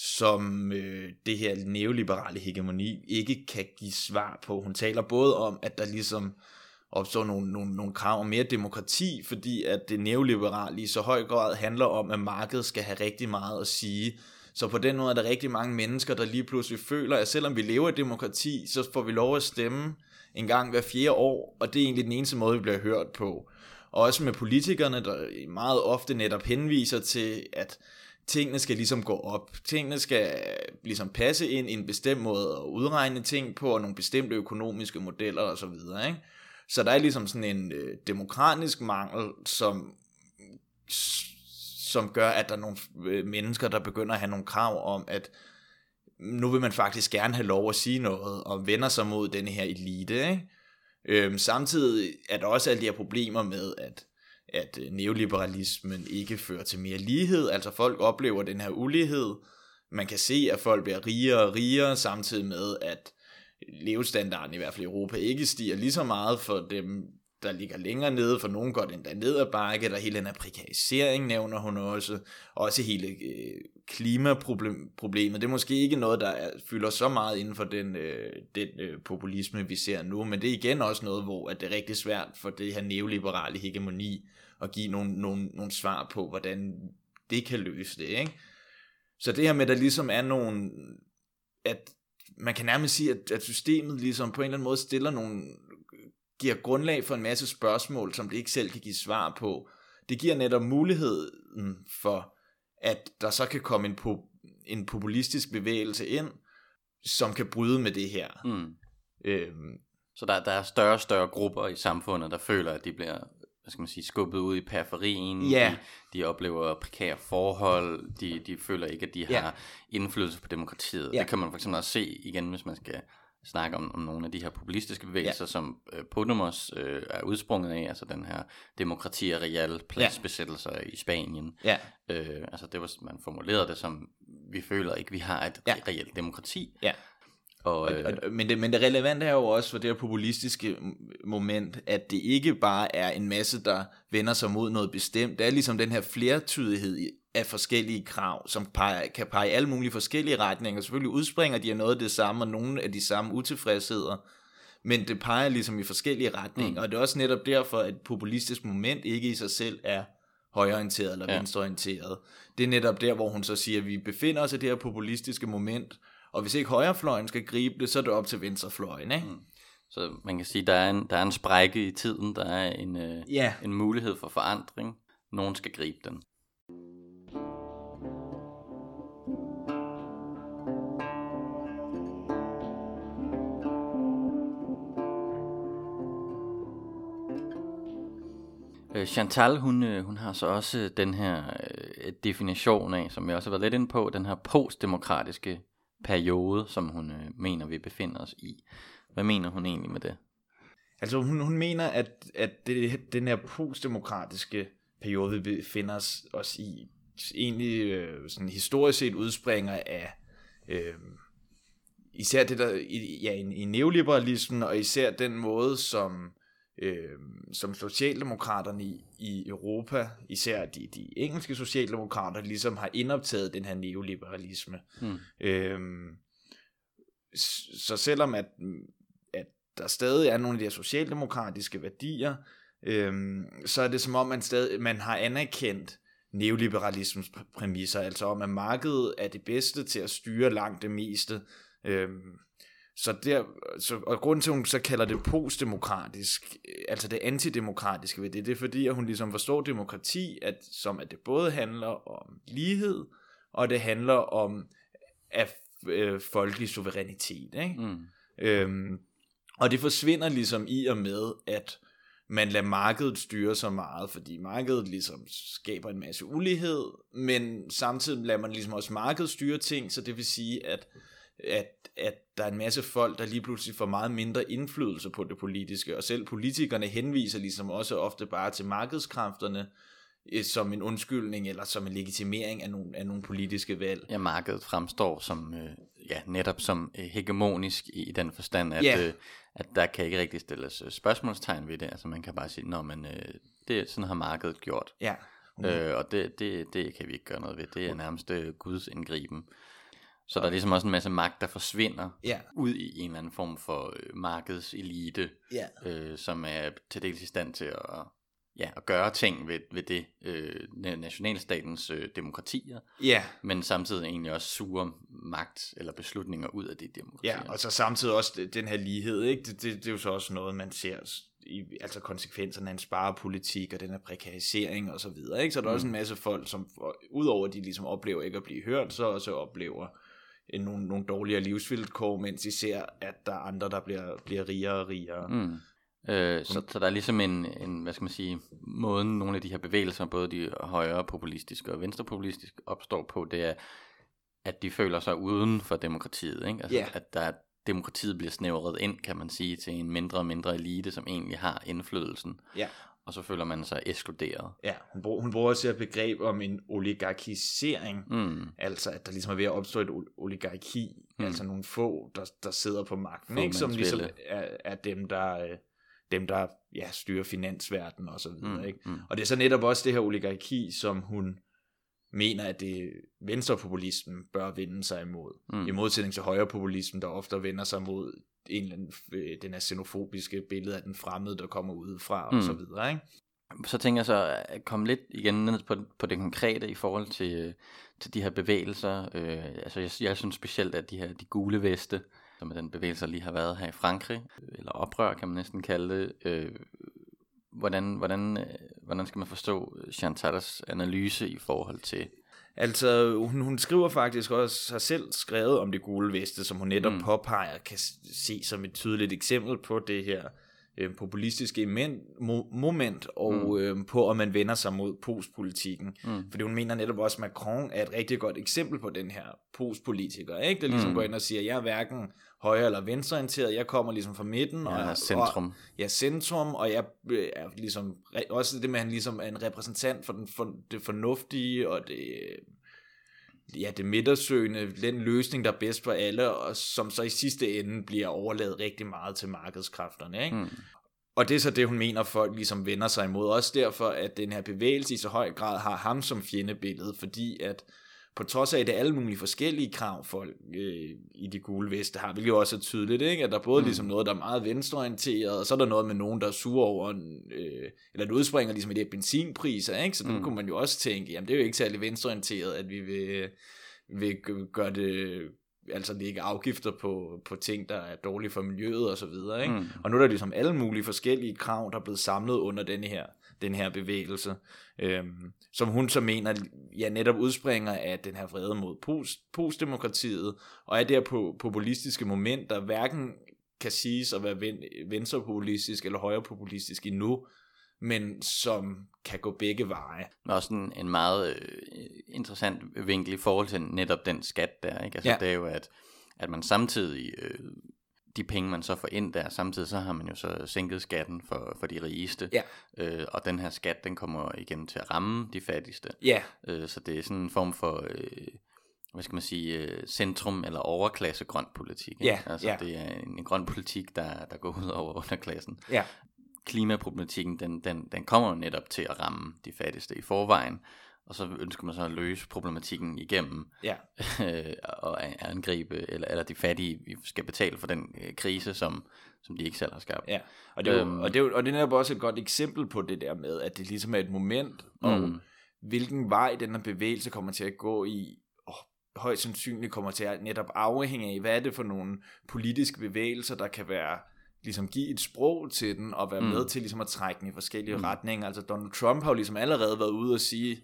som øh, det her neoliberale hegemoni ikke kan give svar på. Hun taler både om, at der ligesom opstår nogle, nogle, nogle krav om mere demokrati, fordi at det neoliberale i så høj grad handler om, at markedet skal have rigtig meget at sige. Så på den måde er der rigtig mange mennesker, der lige pludselig føler, at selvom vi lever i demokrati, så får vi lov at stemme en gang hver fjerde år, og det er egentlig den eneste måde, vi bliver hørt på. Og også med politikerne, der meget ofte netop henviser til, at tingene skal ligesom gå op. Tingene skal ligesom passe ind i en bestemt måde at udregne ting på, og nogle bestemte økonomiske modeller osv., ikke? Så der er ligesom sådan en øh, demokratisk mangel, som, som gør, at der er nogle øh, mennesker, der begynder at have nogle krav om, at nu vil man faktisk gerne have lov at sige noget, og vender sig mod denne her elite. Ikke? Øhm, samtidig er der også alle de her problemer med, at at øh, neoliberalismen ikke fører til mere lighed, altså folk oplever den her ulighed, man kan se, at folk bliver rigere og rigere, samtidig med, at levestandarden i hvert fald i Europa ikke stiger lige så meget for dem, der ligger længere nede, for nogen går den der ned ad bakke, der hele den her prekarisering nævner hun også, også hele øh, klimaproblemet, det er måske ikke noget, der er, fylder så meget inden for den, øh, den øh, populisme, vi ser nu, men det er igen også noget, hvor at det er rigtig svært for det her neoliberale hegemoni at give nogle, nogle, nogle svar på, hvordan det kan løse det, ikke? Så det her med, at der ligesom er nogle, at man kan nærmest sige, at, at systemet ligesom på en eller anden måde stiller nogle, giver grundlag for en masse spørgsmål, som det ikke selv kan give svar på. Det giver netop muligheden for, at der så kan komme en, po- en populistisk bevægelse ind, som kan bryde med det her. Mm. Øhm, så der, der er større og større grupper i samfundet, der føler, at de bliver hvad skal man sige, skubbet ud i periferien. Ja. De, de oplever prekære forhold. De, de føler ikke, at de ja. har indflydelse på demokratiet. Ja. Det kan man for eksempel også se igen, hvis man skal snakke om, om nogle af de her populistiske bevægelser, ja. som øh, Podemos øh, er udsprunget af, altså den her demokrati og real pladsbesættelser ja. i Spanien. Ja. Øh, altså det var, man formulerede det som, vi føler ikke, vi har et ja. reelt demokrati. Ja. Og, øh... og, men, det, men det relevante er jo også for det her populistiske moment, at det ikke bare er en masse, der vender sig mod noget bestemt. Det er ligesom den her flertydighed af forskellige krav, som peger, kan pege i alle mulige forskellige retninger. Selvfølgelig udspringer de af noget af det samme, og nogle af de samme utilfredsheder. Men det peger ligesom i forskellige retninger, mm. og det er også netop derfor, at populistisk moment ikke i sig selv er højreorienteret eller ja. venstreorienteret. Det er netop der, hvor hun så siger, at vi befinder os i det her populistiske moment, og hvis ikke højrefløjen skal gribe det, så er det op til venstrefløjen, ikke? Mm. Så man kan sige, der er en, der er en sprække i tiden, der er en, øh, ja. en mulighed for forandring. Nogen skal gribe den. Øh, Chantal, hun, øh, hun har så også den her øh, definition af, som jeg også har været lidt inde på, den her postdemokratiske periode, som hun øh, mener, vi befinder os i. Hvad mener hun egentlig med det? Altså hun, hun mener, at, at det, den her postdemokratiske periode, vi befinder os, os i, egentlig øh, sådan historisk set udspringer af øh, især det der, ja, i, i neoliberalismen, og især den måde, som øh, som Socialdemokraterne i, i Europa, især de, de engelske socialdemokrater, ligesom har indoptaget den her neoliberalisme. Mm. Øh, så selvom at, at der stadig er nogle af de her socialdemokratiske værdier, øh, så er det som om, man, stadig, man har anerkendt neoliberalismens præmisser, altså om at markedet er det bedste til at styre langt det meste. Øh, så der, så, og grunden til, at hun så kalder det postdemokratisk, øh, altså det antidemokratiske ved det, det er fordi, at hun ligesom forstår demokrati, at, som at det både handler om lighed, og det handler om af, øh, folkelig suverænitet. Ikke? Mm. Øhm, og det forsvinder ligesom i og med, at man lader markedet styre så meget, fordi markedet ligesom skaber en masse ulighed, men samtidig lader man ligesom også markedet styre ting, så det vil sige, at, at, at der er en masse folk, der lige pludselig får meget mindre indflydelse på det politiske, og selv politikerne henviser ligesom også ofte bare til markedskræfterne, øh, som en undskyldning eller som en legitimering af nogle, af nogle politiske valg. Ja, markedet fremstår som øh, ja, netop som øh, hegemonisk i, i den forstand, at, yeah. øh, at der kan ikke rigtig stilles øh, spørgsmålstegn ved det. Altså man kan bare sige, nå, men øh, det, sådan har markedet gjort. Ja. Yeah. Øh, og det, det, det kan vi ikke gøre noget ved. Det er nærmest øh, Guds indgriben. Så der er ligesom også en masse magt, der forsvinder ja. ud i en eller anden form for øh, markedselite, ja. øh, som er til dels i stand til at, ja, at gøre ting ved, ved det øh, nationalstatens øh, demokratier, ja. men samtidig egentlig også suger magt eller beslutninger ud af de demokratier. Ja, og så samtidig også den her lighed, ikke? Det, det, det er jo så også noget, man ser i, altså konsekvenserne af en sparepolitik og den her prekarisering og så videre, ikke? Så der er mm. også en masse folk, som udover at de ligesom oplever ikke at blive hørt, så også oplever nogle, nogle dårligere livsvilkår, mens de ser, at der er andre, der bliver, bliver rigere og rigere. Mm. Øh, så, så der er ligesom en, en, hvad skal man sige, måden nogle af de her bevægelser, både de højre populistiske og venstrepopulistiske, opstår på, det er, at de føler sig uden for demokratiet. Ikke? Altså, yeah. At der, demokratiet bliver snævret ind, kan man sige, til en mindre og mindre elite, som egentlig har indflydelsen. Ja og så føler man sig ekskluderet. Ja, hun bruger, hun bruger også et begreb om en oligarkisering, mm. altså at der ligesom er ved at opstå et oligarki, mm. altså nogle få, der, der sidder på magten, ikke? som ligesom er, er dem, der, øh, dem, der ja, styrer finansverdenen og så videre. Mm. Ikke? Mm. Og det er så netop også det her oligarki, som hun mener, at det venstrepopulismen bør vende sig imod. Mm. I modsætning til højrepopulismen, der ofte vender sig mod en eller anden, øh, den her xenofobiske billede af den fremmede, der kommer udefra mm. og så videre. Ikke? Så tænker jeg så at komme lidt igen ned på, på det konkrete i forhold til, øh, til de her bevægelser. Øh, altså jeg, jeg synes specielt, at de her de gule veste, som er den bevægelse, der lige har været her i Frankrig, eller oprør kan man næsten kalde det, øh, hvordan, hvordan, øh, hvordan skal man forstå Chantatas analyse i forhold til Altså, hun, hun skriver faktisk også, har selv skrevet om det gule veste, som hun netop mm. påpeger, kan se som et tydeligt eksempel på det her øh, populistiske moment, og mm. øh, på, at man vender sig mod postpolitikken. Mm. Fordi hun mener netop også, at Macron er et rigtig godt eksempel på den her postpolitiker, ikke? der ligesom mm. går ind og siger, jeg er hverken højre eller venstreorienteret, jeg kommer ligesom fra midten. Ja, og, centrum. Og, ja, centrum, og jeg øh, er ligesom, også det med, at han ligesom er en repræsentant for, den, for det fornuftige, og det ja, det midtersøgende, den løsning, der er bedst for alle, og som så i sidste ende bliver overladet rigtig meget til markedskræfterne. Ikke? Mm. Og det er så det, hun mener, folk ligesom vender sig imod. Også derfor, at den her bevægelse i så høj grad har ham som fjendebillede, fordi at på trods af, det er alle mulige forskellige krav, folk øh, i de gule veste har, hvilket jo også er tydeligt, ikke? at der er både mm. ligesom noget, der er meget venstreorienteret, og så er der noget med nogen, der er sure over, øh, eller det udspringer ligesom i det benzinpriser, ikke? så mm. kunne man jo også tænke, jamen det er jo ikke særlig venstreorienteret, at vi vil, vil gøre det altså lægge afgifter på, på ting, der er dårlige for miljøet og så videre. Ikke? Mm. Og nu er der ligesom alle mulige forskellige krav, der er blevet samlet under denne her, den her bevægelse, øhm, som hun så mener ja, netop udspringer af den her vrede mod post, postdemokratiet, og er der på populistiske momenter, hverken kan siges at være venstrepopulistisk eller højrepopulistisk endnu, men som kan gå begge veje. Også en, en meget øh, interessant vinkel i forhold til netop den skat der, ikke? Altså ja. det er jo, at, at man samtidig, øh, de penge man så får ind der, samtidig så har man jo så sænket skatten for, for de rigeste, ja. øh, og den her skat, den kommer igen til at ramme de fattigste. Ja. Øh, så det er sådan en form for... Øh, hvad skal man sige, øh, centrum eller overklasse grøn politik. Ikke? Ja, altså ja. det er en, en grøn politik, der, der går ud over underklassen. Ja klimaproblematikken, den, den, den kommer jo netop til at ramme de fattigste i forvejen, og så ønsker man så at løse problematikken igennem ja. og angribe, eller, eller de fattige skal betale for den øh, krise, som, som de ikke selv har skabt. Ja, og det, er jo, øhm, og, det er jo, og det er netop også et godt eksempel på det der med, at det ligesom er et moment, og mm. hvilken vej den her bevægelse kommer til at gå i, højst sandsynligt kommer til at netop afhænge af, hvad er det for nogle politiske bevægelser, der kan være ligesom give et sprog til den, og være mm. med til ligesom at trække den i forskellige mm. retninger. Altså Donald Trump har jo ligesom allerede været ude og sige,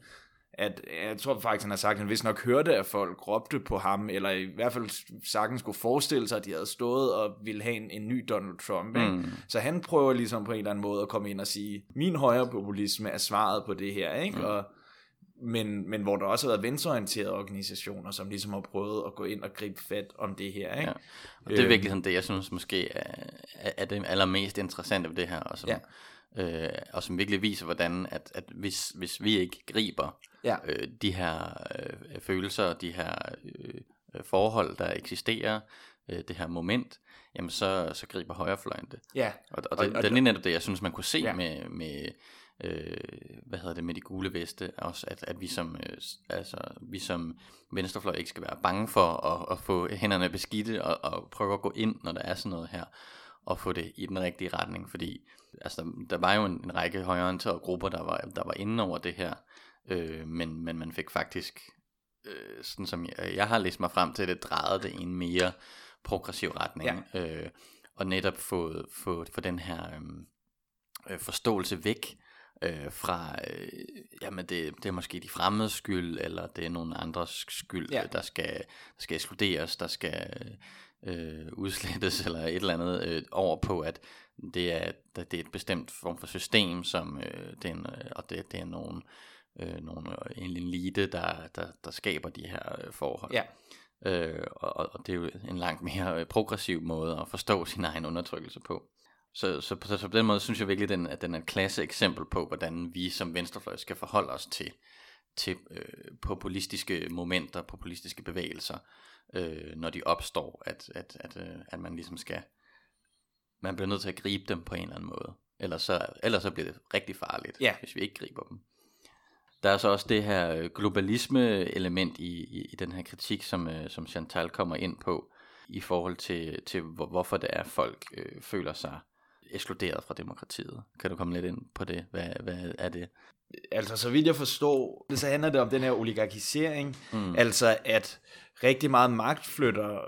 at jeg tror faktisk, han har sagt, at han vist nok hørte, at folk råbte på ham, eller i hvert fald sagtens skulle forestille sig, at de havde stået og ville have en, en ny Donald Trump. Ikke? Mm. Så han prøver ligesom på en eller anden måde at komme ind og sige, min højre populisme er svaret på det her. Ikke? Mm. Og, men, men hvor der også har været venstreorienterede organisationer, som ligesom har prøvet at gå ind og gribe fat om det her. Ikke? Ja. Og det er virkelig sådan det, jeg synes måske er, er det allermest interessante ved det her, og som, ja. øh, og som virkelig viser, hvordan at, at hvis, hvis vi ikke griber ja. øh, de her øh, følelser, de her øh, forhold, der eksisterer, øh, det her moment, jamen så, så griber højrefløjen det. Ja. Og, og, det, og, og det er netop det, jeg synes, man kunne se ja. med, med øh, hvad hedder det, med de gule veste, også at, at vi som, øh, altså, vi som venstrefløj ikke skal være bange for at, at få hænderne beskidte og, og prøve at gå ind, når der er sådan noget her, og få det i den rigtige retning, fordi altså, der var jo en, en række højreorienterede grupper, der var, der var inde over det her, øh, men, men man fik faktisk, øh, sådan som jeg, jeg har læst mig frem til, det drejede det i en mere progressiv retning, ja. øh, og netop få, få, få den her øhm, øh, forståelse væk øh, fra, øh, jamen det, det er måske de fremmede skyld, eller det er nogle andres skyld, ja. der, skal, der skal ekskluderes, der skal øh, udslettes, eller et eller andet, øh, over på, at det er, det er et bestemt form for system, som øh, det er en, og det, det er nogle, øh, nogle, en elite, der, der, der skaber de her øh, forhold. Ja. Øh, og, og det er jo en langt mere øh, progressiv måde at forstå sin egen undertrykkelse på. Så, så, på, så på den måde synes jeg virkelig, den, at den er et klasse eksempel på, hvordan vi som venstrefløj skal forholde os til, til øh, populistiske momenter, populistiske bevægelser, øh, når de opstår, at, at, at, øh, at man ligesom skal, man bliver nødt til at gribe dem på en eller anden måde. Ellers så, ellers så bliver det rigtig farligt, ja. hvis vi ikke griber dem. Der er så også det her globalisme-element i, i, i den her kritik, som, øh, som Chantal kommer ind på, i forhold til, til hvor, hvorfor det er, folk øh, føler sig ekskluderet fra demokratiet. Kan du komme lidt ind på det? Hvad, hvad er det? Altså, så vidt jeg forstår, så handler det om den her oligarkisering, mm. altså at rigtig meget magt flytter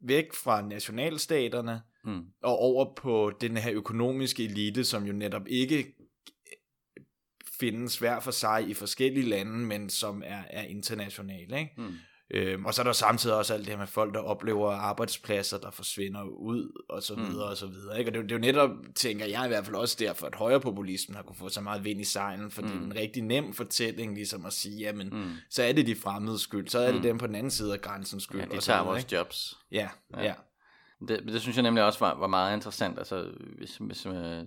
væk fra nationalstaterne mm. og over på den her økonomiske elite, som jo netop ikke findes hver for sig i forskellige lande, men som er, er internationale. Ikke? Mm. Øhm, og så er der samtidig også alt det her med folk, der oplever arbejdspladser, der forsvinder ud, og så mm. videre, mm. og så videre. Ikke? Og det, det er jo netop, tænker jeg i hvert fald også derfor, at højrepopulismen har kunne få så meget vind i sejlen, fordi mm. det er en rigtig nem fortælling, ligesom at sige, jamen, mm. så er det de fremmede skyld, så er det mm. dem på den anden side af grænsen skyld. Ja, de tager og vores ikke? jobs. Ja, ja. ja. Det, det synes jeg nemlig også var, var meget interessant, altså hvis, hvis øh,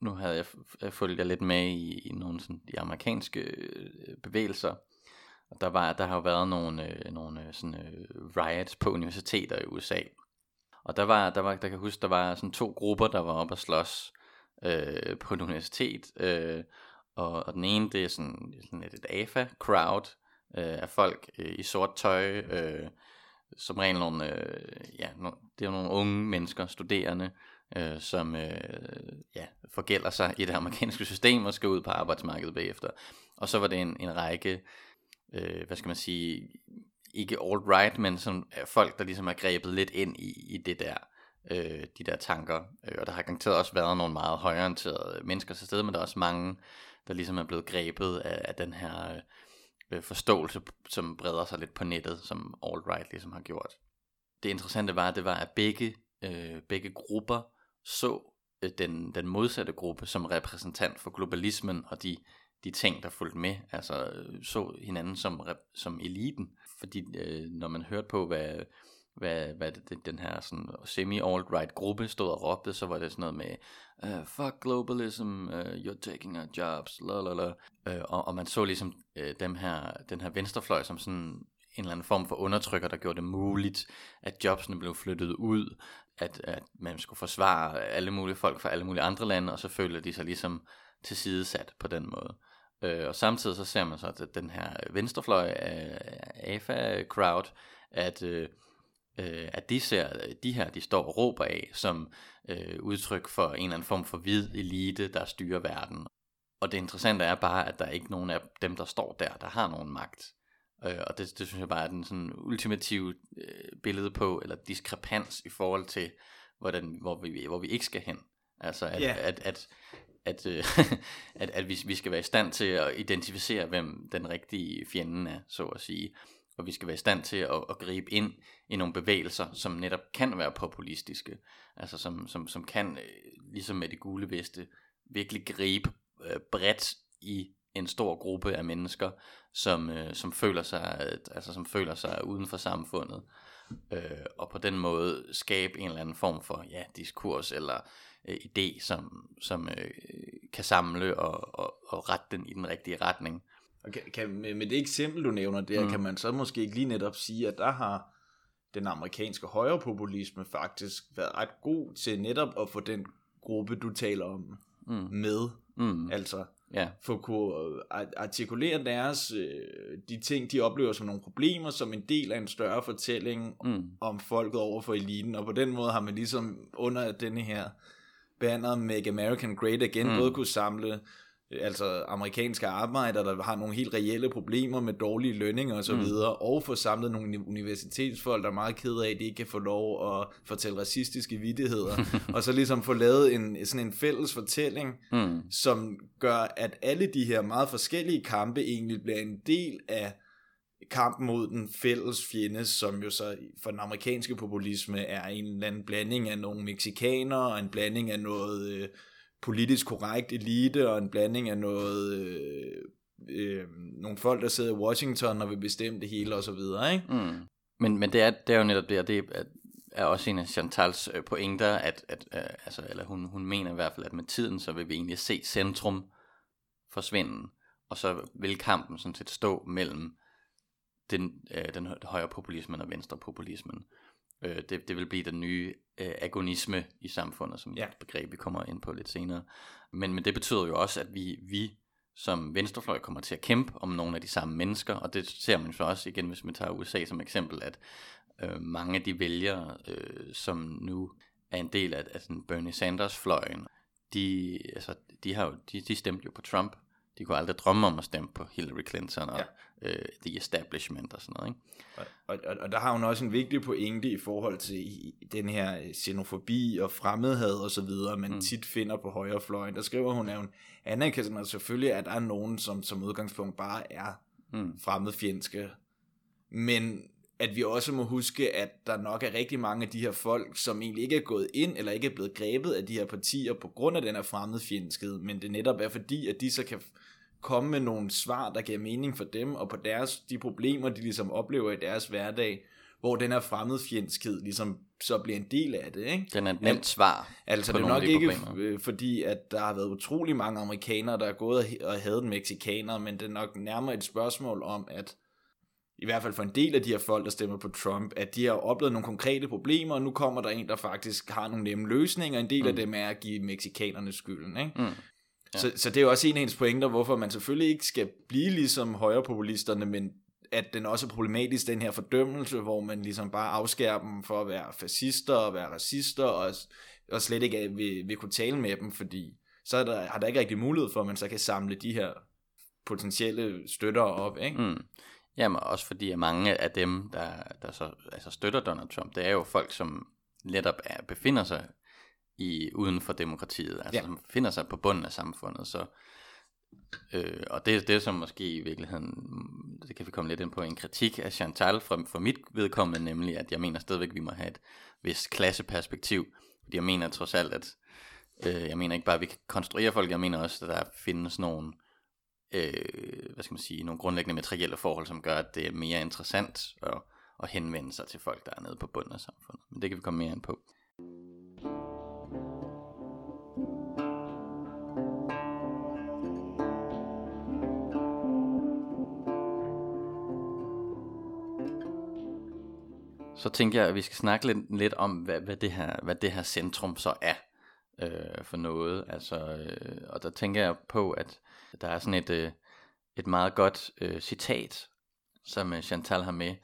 nu havde jeg, jeg fulgt lidt med i, i nogle sådan, de amerikanske øh, bevægelser, og der, var, der har jo været nogle, øh, nogle øh, sådan, øh, riots på universiteter i USA. Og der var, der var, der kan jeg huske, der var sådan to grupper, der var oppe at slås øh, på et universitet. Øh, og, og den ene, det er sådan, sådan et, et AFA-crowd øh, af folk øh, i sort tøj, øh, som regel nogle, øh, ja, no, det er nogle unge mennesker, studerende, øh, som øh, ja, forgælder sig i det amerikanske system og skal ud på arbejdsmarkedet bagefter. Og så var det en, en række øh, hvad skal man sige, ikke alt right, men som øh, folk, der ligesom er grebet lidt ind i, i det der, øh, de der tanker. Øh, og der har garanteret også været nogle meget højorienterede mennesker til stede, men der er også mange, der ligesom er blevet grebet af, af den her øh, øh forståelse, som breder sig lidt på nettet, som alt right ligesom har gjort. Det interessante var, at det var, at begge, øh, begge grupper så øh, den, den modsatte gruppe som repræsentant for globalismen og de de ting, der fulgte med, altså øh, så hinanden som, som eliten. Fordi øh, når man hørte på, hvad, hvad, hvad det, den her sådan semi-alt-right gruppe stod og råbte, så var det sådan noget med, uh, fuck globalism, uh, you're taking our jobs, la la la. Og, og man så ligesom uh, dem her, den her venstrefløj som sådan en eller anden form for undertrykker, der gjorde det muligt, at jobsene blev flyttet ud, at, at man skulle forsvare alle mulige folk fra alle mulige andre lande, og så føler de sig ligesom tilsidesat på den måde. Øh, og samtidig så ser man så, at den her venstrefløj af AFA-crowd, at, øh, øh, at de ser, de her, de står og råber af, som øh, udtryk for en eller anden form for hvid elite, der styrer verden. Og det interessante er bare, at der er ikke nogen af dem, der står der, der har nogen magt. Øh, og det, det synes jeg bare er den sådan ultimative øh, billede på, eller diskrepans i forhold til, hvordan, hvor, vi, hvor vi ikke skal hen. Altså at, Ja. at, at, at, øh, at, at vi, vi skal være i stand til at identificere, hvem den rigtige fjende er, så at sige. Og vi skal være i stand til at, at gribe ind i nogle bevægelser, som netop kan være populistiske. Altså som, som, som kan, øh, ligesom med det gule veste, virkelig gribe øh, bredt i en stor gruppe af mennesker, som, øh, som føler sig, altså som føler sig uden for samfundet, øh, og på den måde skabe en eller anden form for ja, diskurs eller øh, idé, som, som øh, kan samle og, og, og rette den i den rigtige retning. Og kan, kan, med, det eksempel, du nævner der, mm. kan man så måske ikke lige netop sige, at der har den amerikanske højrepopulisme faktisk været ret god til netop at få den gruppe, du taler om, Mm. med. Mm. Altså Ja, få kunne øh, ar- artikulere deres, øh, de ting, de oplever som nogle problemer, som en del af en større fortælling mm. om folket over for eliten, og på den måde har man ligesom under denne her banner Make American Great Again, Mm. både kunne samle altså amerikanske arbejdere, der har nogle helt reelle problemer med dårlige lønninger og så Mm. og få samlet nogle universitetsfolk, der er meget kede af, at de ikke kan få lov at fortælle racistiske vittigheder, og så ligesom få lavet en, sådan en fælles fortælling, Mm. som gør, at alle de her meget forskellige kampe egentlig bliver en del af kampen mod den fælles fjende, som jo så for den amerikanske populisme er en eller anden blanding af nogle mexikanere, og en blanding af noget øh, politisk korrekt elite, og en blanding af noget... Øh, øh, nogle folk, der sidder i Washington og vil bestemme det hele og så videre, ikke? Mm. Men, men det, er, det er jo netop det, og det er, er også en af Chantals øh, pointer, at, at øh, altså, eller hun, hun mener i hvert fald, at med tiden, så vil vi egentlig se centrum forsvinde, og så vil kampen sådan set stå mellem den, øh, den højre populismen og venstre populismen. Øh, det, det vil blive den nye øh, agonisme i samfundet, som ja. Et begreb, vi kommer ind på lidt senere. Men, men det betyder jo også, at vi, vi som venstrefløj kommer til at kæmpe om nogle af de samme mennesker, og det ser man så også igen, hvis man tager USA som eksempel, at øh, mange af de vælgere, øh, som nu er en del af, af den Bernie Sanders-fløjen, de, altså, de, har jo, de, de stemte jo på Trump. De kunne aldrig drømme om at stemme på Hillary Clinton og ja. Øh, The Establishment og sådan noget. Ikke? Og, og, og- og der har hun også en vigtig pointe i forhold til den her øh, xenofobi og fremmedhed og så videre, man mm. tit finder på højrefløjen. Der skriver hun, at hun anerkender selvfølgelig, at der er nogen, som som udgangspunkt bare er Mm. fremmedfjendske. Men at vi også må huske, at der nok er rigtig mange af de her folk, som egentlig ikke er gået ind, eller ikke er blevet grebet af de her partier på grund af den her fremmedfjendskhed, men det netop er fordi, at de så kan komme med nogle svar, der giver mening for dem, og på deres, de problemer, de ligesom oplever i deres hverdag, hvor den her fremmedfjendskhed ligesom så bliver en del af det, ikke? Den er et nemt svar. Altså det er nok de ikke problemer. øh, fordi, at der har været utrolig mange amerikanere, der er gået og hadet mexikanere, men det er nok nærmere et spørgsmål om, at i hvert fald for en del af de her folk, der stemmer på Trump, at de har oplevet nogle konkrete problemer, og nu kommer der en, der faktisk har nogle nemme løsninger. En del mm. af dem er at give mexikanerne skylden. Ikke? Mm. Ja. Så, så det er jo også en af hendes pointer, hvorfor man selvfølgelig ikke skal blive ligesom højrepopulisterne, men at den også er problematisk, den her fordømmelse, hvor man ligesom bare afskærer dem for at være fascister og være racister, og, og slet ikke vil, vil kunne tale med dem, fordi så er der, har der ikke rigtig mulighed for, at man så kan samle de her potentielle støtter op, ikke? Mm. Jamen også fordi at mange af dem, der, der så altså støtter Donald Trump, det er jo folk, som netop er, befinder sig i uden for demokratiet, altså ja. Som befinder sig på bunden af samfundet. Så, øh, og det er det, som måske i virkeligheden, det kan vi komme lidt ind på, en kritik af Chantal fra, fra mit vedkommende, nemlig at jeg mener stadigvæk, at vi må have et vist klasseperspektiv. Fordi jeg mener trods alt, at øh, jeg mener ikke bare, at vi kan konstruere folk, jeg mener også, at der findes nogle øh, hvad skal man sige, nogle grundlæggende materielle forhold, som gør, at det er mere interessant at, at henvende sig til folk, der er nede på bunden af samfundet. Men det kan vi komme mere ind på. Så tænker jeg, at vi skal snakke lidt, lidt om, hvad, hvad, det her, hvad det her centrum så er øh, for noget. Altså, øh, og der tænker jeg på, at der er sådan et, øh, et meget godt øh, citat, som øh, Chantal har med.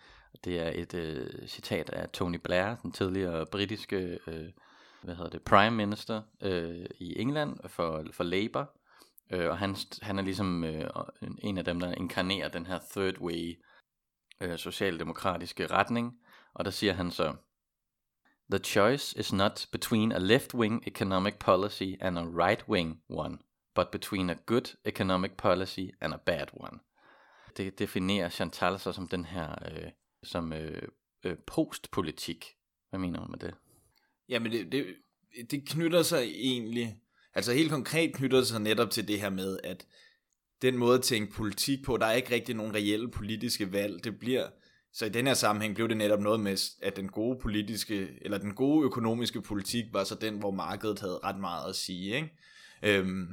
Det er et øh, citat af Tony Blair, den tidligere britiske øh, hvad hedder det, prime minister øh, i England for, for Labour. Øh, og han, han er ligesom øh, en af dem, der inkarnerer den her third way øh, socialdemokratiske retning, og der siger han så, The choice is not between a left-wing economic policy and a right-wing one, but between a good economic policy and a bad one. Det definerer Chantal så som den her, øh, som øh, øh, postpolitik. Hvad mener du med det? Jamen det, det, det knytter sig egentlig, altså helt konkret knytter sig netop til det her med, at den måde at tænke politik på, der er ikke rigtig nogen reelle politiske valg. Det bliver, så i den her sammenhæng blev det netop noget med, at den gode politiske, eller den gode økonomiske politik var så den, hvor markedet havde ret meget at sige. Ikke? Øhm,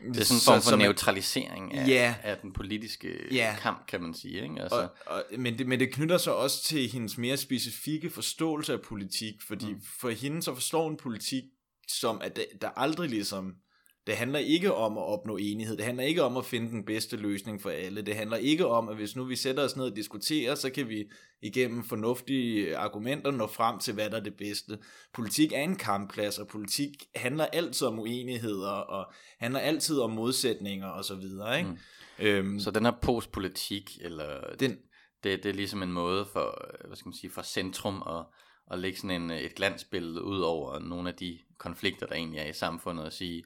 det er sådan en form for så, neutralisering af, ja, af den politiske ja, kamp, kan man sige. Ikke? Altså. Og, og, men, det, men det knytter sig også til hendes mere specifikke forståelse af politik, fordi mm. for hende så forstår en politik som, at der aldrig ligesom det handler ikke om at opnå enighed. Det handler ikke om at finde den bedste løsning for alle. Det handler ikke om, at hvis nu vi sætter os ned og diskuterer, så kan vi igennem fornuftige argumenter nå frem til, hvad der er det bedste. Politik er en kampplads, og politik handler altid om uenigheder, og handler altid om modsætninger osv. Ikke? Mm. Øhm, så den her postpolitik, eller den, det, det er ligesom en måde for, hvad skal man sige, for centrum at, at lægge sådan en, et glansbillede ud over nogle af de konflikter, der egentlig er i samfundet, og sige,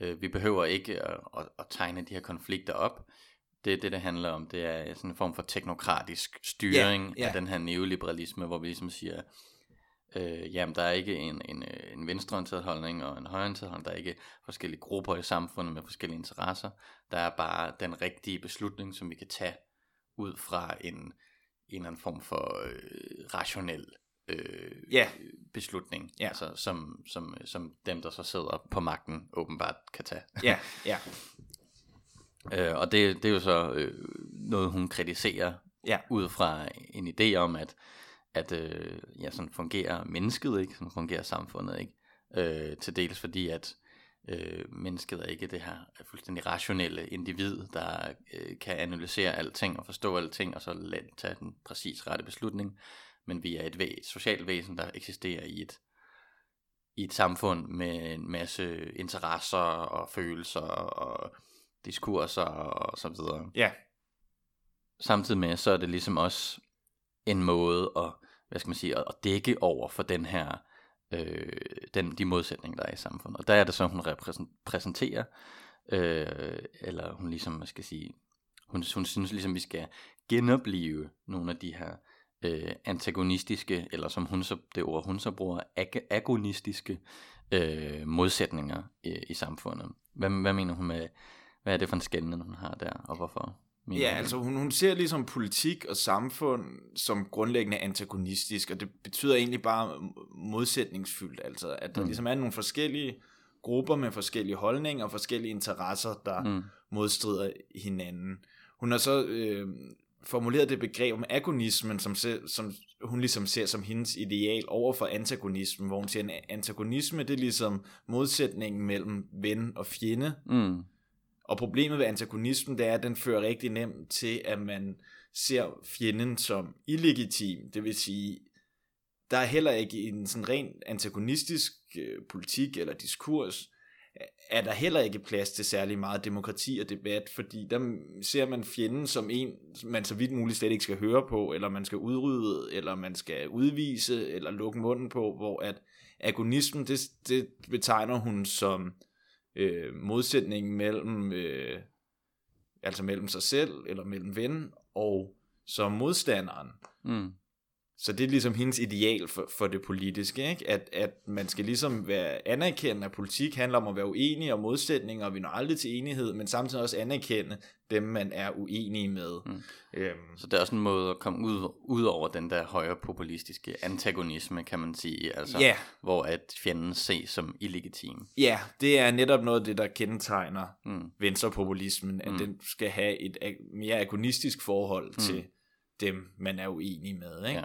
Øh, vi behøver ikke at, at, at tegne de her konflikter op. Det, det, det handler om, det er sådan en form for teknokratisk styring yeah, yeah. af den her neoliberalisme, hvor vi ligesom siger, øh, jamen der er ikke en, en, en venstreorienteret holdning og en højreorienteret holdning, der er ikke forskellige grupper i samfundet med forskellige interesser. Der er bare den rigtige beslutning, som vi kan tage ud fra en, en eller anden form for øh, rationel øh, yeah. beslutning, yeah. altså, som, som, som dem, der så sidder på magten, åbenbart kan tage. Ja, ja. øh, og det, det er jo så øh, noget, hun kritiserer, yeah. ud fra en idé om, at, at øh, ja, sådan fungerer mennesket ikke, sådan fungerer samfundet ikke, øh, til dels fordi, at øh, mennesket er ikke det her fuldstændig rationelle individ, der øh, kan analysere alting og forstå alting, og så tage den præcis rette beslutning men vi er et væ- socialt væsen, der eksisterer i et, i et samfund med en masse interesser og følelser og diskurser og så videre. Ja. Samtidig med, så er det ligesom også en måde at, hvad skal man sige, at dække over for den her, øh, den, de modsætninger, der er i samfundet. Og der er det så, hun repræsenterer, øh, eller hun ligesom, hvad skal sige, hun, hun synes ligesom, vi skal genopleve nogle af de her øh, antagonistiske, eller som hun så, det ord hun så bruger, ag- agonistiske øh, modsætninger i, i samfundet. Hvad, hvad mener hun med, hvad er det for en skældning, hun har der, og hvorfor? Ja, altså hun, hun ser ligesom politik og samfund som grundlæggende antagonistisk, og det betyder egentlig bare modsætningsfyldt, altså at der mm. ligesom er nogle forskellige grupper med forskellige holdninger og forskellige interesser, der mm. modstrider hinanden. Hun har så øh, formuleret det begreb om agonismen, som, som hun ligesom ser som hendes ideal over for antagonismen, hvor hun siger, at antagonisme det er ligesom modsætningen mellem ven og fjende. Mm. Og problemet ved antagonismen, det er, at den fører rigtig nemt til, at man ser fjenden som illegitim. Det vil sige, der er heller ikke en sådan ren antagonistisk øh, politik eller diskurs, er der heller ikke plads til særlig meget demokrati og debat, fordi der ser man fjenden som en, man så vidt muligt slet ikke skal høre på, eller man skal udrydde, eller man skal udvise, eller lukke munden på, hvor at agonismen, det, det betegner hun som øh, modsætningen mellem, øh, altså mellem sig selv, eller mellem ven, og som modstanderen. Mm. Så det er ligesom hendes ideal for, for det politiske, ikke? At, at man skal ligesom være anerkendende, at politik handler om at være uenig og modsætninger, og vi når aldrig til enighed, men samtidig også anerkende dem, man er uenige med. Mm. Øhm. Så det er også en måde at komme ud, ud over den der højre populistiske antagonisme, kan man sige, altså, yeah. hvor at fjenden ses som illegitim. Ja, det er netop noget af det, der kendetegner mm. venstrepopulismen, at mm. den skal have et mere agonistisk forhold mm. til dem, man er uenig med. Ikke? Ja.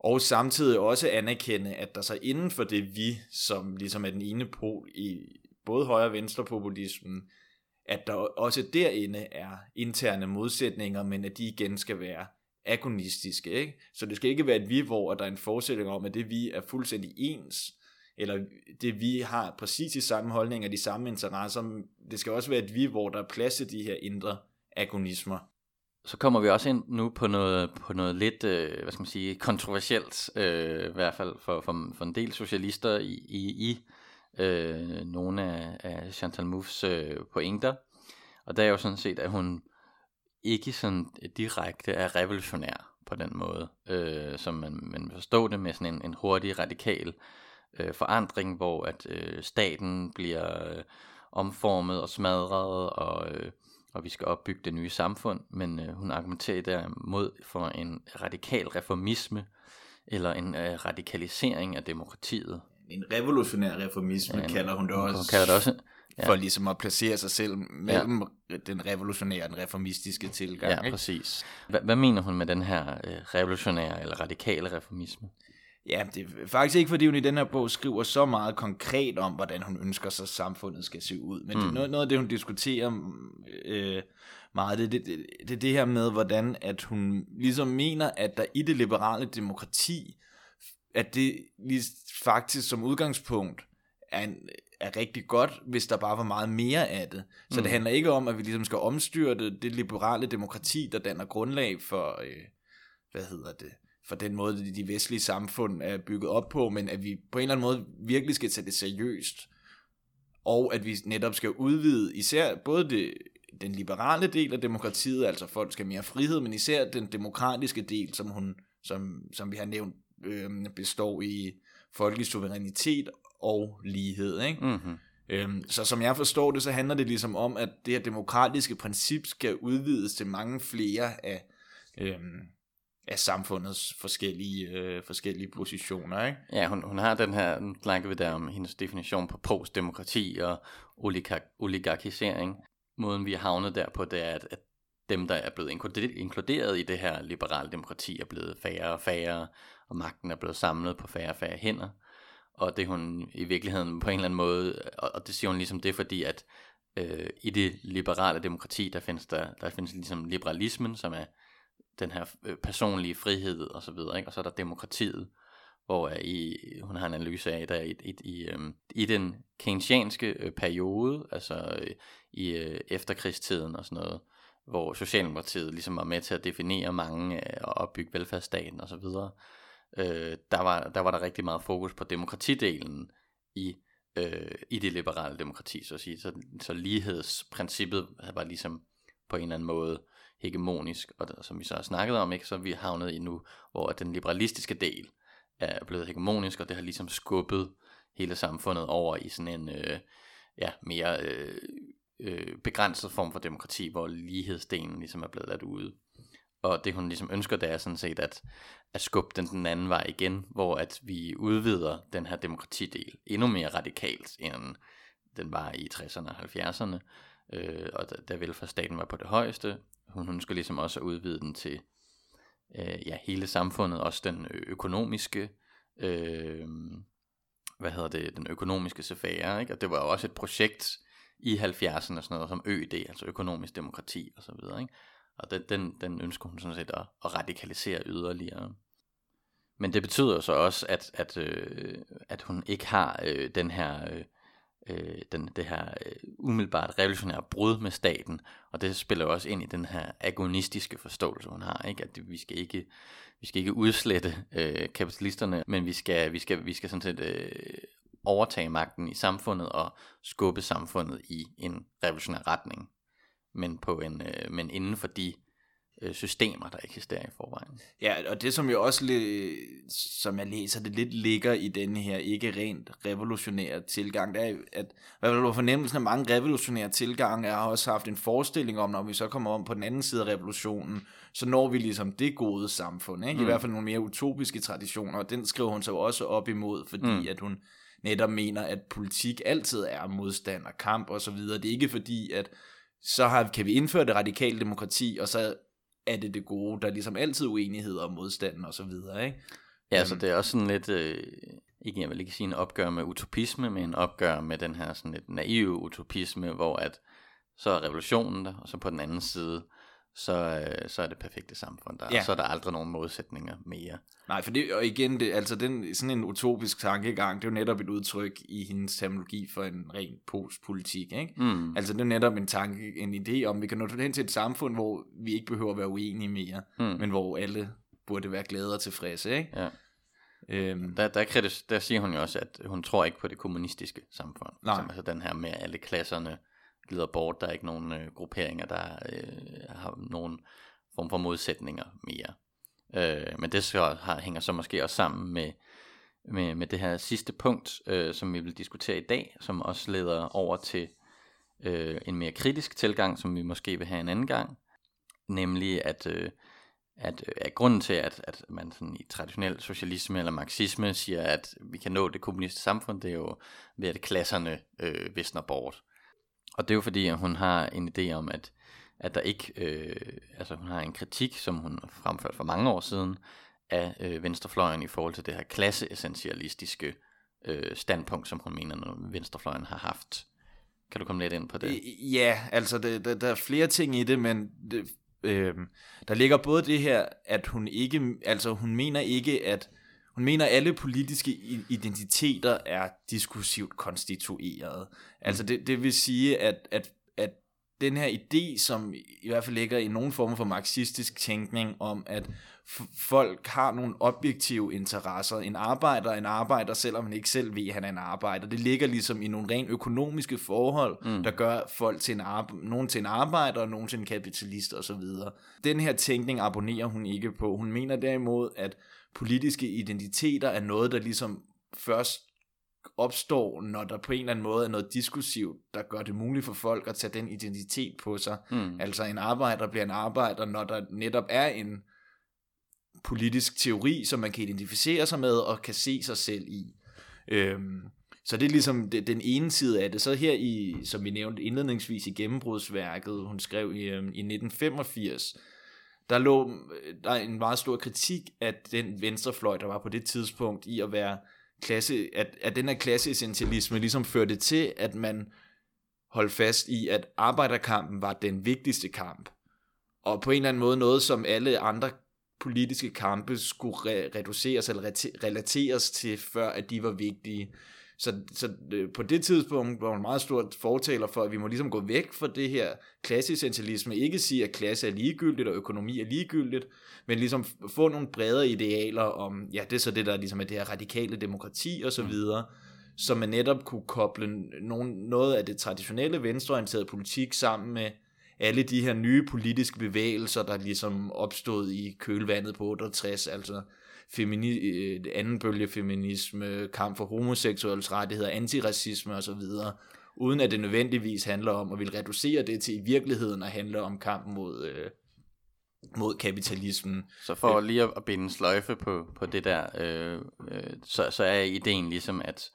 Og samtidig også anerkende, at der så inden for det vi, som ligesom er den ene pol i både højre og venstre populismen, at der også derinde er interne modsætninger, men at de igen skal være agonistiske. Ikke? Så det skal ikke være et vi, hvor der er en forestilling om, at det vi er fuldstændig ens, eller det vi har præcis de samme holdninger, de samme interesser. Det skal også være et vi, hvor der er plads til de her indre agonismer så kommer vi også ind nu på noget, på noget lidt, øh, hvad skal man sige, kontroversielt, øh, i hvert fald for, for, for en del socialister i, i, i øh, nogle af, af Chantal Mouffes øh, pointer. Og der er jo sådan set, at hun ikke sådan direkte er revolutionær på den måde, øh, som man, man forstår det med sådan en, en hurtig, radikal øh, forandring, hvor at øh, staten bliver øh, omformet og smadret, og, øh, og vi skal opbygge det nye samfund, men øh, hun argumenterer derimod for en radikal reformisme, eller en øh, radikalisering af demokratiet. En revolutionær reformisme ja, kalder hun det også. Hun kalder det også ja. for ligesom at placere sig selv mellem ja. den revolutionære og den reformistiske tilgang. Ja, ikke? præcis. H- hvad mener hun med den her øh, revolutionære eller radikale reformisme? Ja, det er faktisk ikke, fordi hun i den her bog skriver så meget konkret om, hvordan hun ønsker sig, at samfundet skal se ud. Men mm. det, noget, noget af det, hun diskuterer øh, meget, det, det, det, det er det her med, hvordan at hun ligesom mener, at der i det liberale demokrati, at det lige faktisk som udgangspunkt er, en, er rigtig godt, hvis der bare var meget mere af det. Så mm. det handler ikke om, at vi ligesom skal omstyrte det liberale demokrati, der danner grundlag for, øh, hvad hedder det, for den måde, de vestlige samfund er bygget op på, men at vi på en eller anden måde virkelig skal tage det seriøst, og at vi netop skal udvide især både det, den liberale del af demokratiet, altså folk skal mere frihed, men især den demokratiske del, som, hun, som, som vi har nævnt, øh, består i folkelig suverænitet og lighed. Ikke? Mm-hmm. Øhm, så som jeg forstår det, så handler det ligesom om, at det her demokratiske princip skal udvides til mange flere af, øhm, af samfundets forskellige, øh, forskellige positioner. Ikke? Ja, hun, hun har den her, nu snakker vi der om hendes definition på postdemokrati og oligark- oligarkisering. Måden vi er havnet der på, det er, at, at dem, der er blevet inkluderet i det her liberale demokrati, er blevet færre og færre, og magten er blevet samlet på færre og færre hænder og det hun i virkeligheden på en eller anden måde, og, og det siger hun ligesom det, fordi at øh, i det liberale demokrati, der findes der, der findes ligesom liberalismen, som er den her øh, personlige frihed og så videre, ikke? og så er der demokratiet, hvor i, hun har en analyse af, der i, i, i, øh, i den keynesianske øh, periode, altså øh, i øh, efterkrigstiden og sådan noget, hvor Socialdemokratiet ligesom var med til at definere mange øh, og opbygge velfærdsstaten og så videre, øh, der, var, der var der rigtig meget fokus på demokratidelen i, øh, i det liberale demokrati, så at sige. Så, så lighedsprincippet var ligesom på en eller anden måde hegemonisk, og som vi så har snakket om, ikke, så er vi havnet i nu, hvor den liberalistiske del er blevet hegemonisk, og det har ligesom skubbet hele samfundet over i sådan en øh, ja, mere øh, øh, begrænset form for demokrati, hvor lighedsdelen ligesom er blevet ladt ude. Og det hun ligesom ønsker, det er sådan set at, at skubbe den den anden vej igen, hvor at vi udvider den her demokratidel endnu mere radikalt, end den var i 60'erne og 70'erne, øh, og da, da velfærdsstaten var på det højeste. Hun ønsker ligesom også at udvide den til øh, ja, hele samfundet, også den økonomiske, øh, hvad hedder det, den økonomiske sfære, ikke? og det var jo også et projekt i 70'erne, sådan noget som ØD, altså økonomisk demokrati og så videre, ikke? Og den, den, den ønsker hun sådan set at, at radikalisere yderligere. Men det betyder jo så også, at, at, øh, at hun ikke har øh, den her, øh, øh, den, det her øh, umiddelbart revolutionære brud med staten, og det spiller jo også ind i den her agonistiske forståelse, hun har, ikke? at vi skal ikke, vi skal ikke udslette øh, kapitalisterne, men vi skal, vi skal, vi skal sådan set øh, overtage magten i samfundet og skubbe samfundet i en revolutionær retning men, på en, øh, men inden for de øh, systemer, der eksisterer i forvejen. Ja, og det som jo også, lidt, som jeg læser, det lidt ligger i denne her ikke rent revolutionære tilgang, det er, at hvad vil du fornemmelsen af mange revolutionære tilgange, jeg har også haft en forestilling om, når vi så kommer om på den anden side af revolutionen, så når vi ligesom det gode samfund, ikke? i mm. hvert fald nogle mere utopiske traditioner, og den skriver hun så også op imod, fordi mm. at hun netop mener, at politik altid er modstand og kamp og så videre. Det er ikke fordi, at så har, kan vi indføre det radikale demokrati, og så er det det gode. Der er ligesom altid uenighed og modstand og så videre, ikke? Ja, så det er også sådan lidt, øh, ikke jeg vil ikke sige en opgør med utopisme, men en opgør med den her sådan lidt naive utopisme, hvor at så er revolutionen der, og så på den anden side, så, øh, så er det perfekte samfund der. Ja. Og så er der aldrig nogen modsætninger mere. Nej, for det, og igen, det, altså den, sådan en utopisk tankegang, det er jo netop et udtryk i hendes terminologi for en ren postpolitik, ikke? Mm. Altså det er netop en tanke, en idé om, vi kan nå hen til et samfund, hvor vi ikke behøver at være uenige mere, Mm. men hvor alle burde være glade og tilfredse, ikke? Ja. Øhm, Der, der, kritis, der siger hun jo også, at hun tror ikke på det kommunistiske samfund. Nej. Som, altså den her med, alle klasserne glider bort. Der er ikke nogen øh, grupperinger, der øh, har nogen form for modsætninger mere. Øh, men det så har, hænger så måske også sammen med, med, med det her sidste punkt, øh, som vi vil diskutere i dag, som også leder over til øh, en mere kritisk tilgang, som vi måske vil have en anden gang. Nemlig at... Øh, at, øh, at grunden til, at, at man sådan i traditionel socialisme eller marxisme siger, at vi kan nå det kommunistiske samfund, det er jo ved, at klasserne øh, visner bort. Og det er jo fordi, at hun har en idé om, at, at der ikke, øh, altså hun har en kritik, som hun fremførte for mange år siden, af øh, venstrefløjen i forhold til det her klasseessentialistiske øh, standpunkt, som hun mener, at venstrefløjen har haft. Kan du komme lidt ind på det? Ja, altså det, der, der er flere ting i det, men det, øh, der ligger både det her, at hun ikke, altså hun mener ikke, at hun mener, at alle politiske identiteter er diskursivt konstitueret. Altså det, det vil sige, at, at, at den her idé, som i hvert fald ligger i nogen form for marxistisk tænkning om, at folk har nogle objektive interesser. En arbejder er en arbejder, selvom man ikke selv ved, at han er en arbejder. Det ligger ligesom i nogle rent økonomiske forhold, mm. der gør folk til en arbe- nogen til en arbejder, og nogen til en kapitalist osv. Den her tænkning abonnerer hun ikke på. Hun mener derimod, at politiske identiteter er noget, der ligesom først opstår, når der på en eller anden måde er noget diskursivt, der gør det muligt for folk at tage den identitet på sig. Mm. Altså en arbejder bliver en arbejder, når der netop er en politisk teori, som man kan identificere sig med og kan se sig selv i. Øhm, så det er ligesom det, den ene side af det. Så her i, som vi nævnte indledningsvis i gennembrudsværket, hun skrev i, øhm, i 1985, der lå øh, der er en meget stor kritik af den venstrefløj, der var på det tidspunkt, i at være klasse, at, at den her klasseessentialisme ligesom førte til, at man holdt fast i, at arbejderkampen var den vigtigste kamp. Og på en eller anden måde noget, som alle andre politiske kampe skulle re- reduceres eller re- relateres til, før at de var vigtige. Så, så øh, på det tidspunkt var man meget stort fortaler for, at vi må ligesom gå væk fra det her klasseessentialisme. Ikke sige, at klasse er ligegyldigt, og økonomi er ligegyldigt, men ligesom få nogle bredere idealer om, ja, det er så det, der ligesom er det her radikale demokrati og så videre, så man netop kunne koble nogen, noget af det traditionelle venstreorienterede politik sammen med alle de her nye politiske bevægelser, der ligesom opstod i kølvandet på 68, altså femini, øh, anden bølge feminisme, kamp for homoseksuelles rettigheder, antiracisme osv., uden at det nødvendigvis handler om at vil reducere det til i virkeligheden at handle om kampen mod, øh, mod kapitalismen. Så for lige at, binde sløjfe på, på det der, øh, øh, så, så er ideen ligesom, at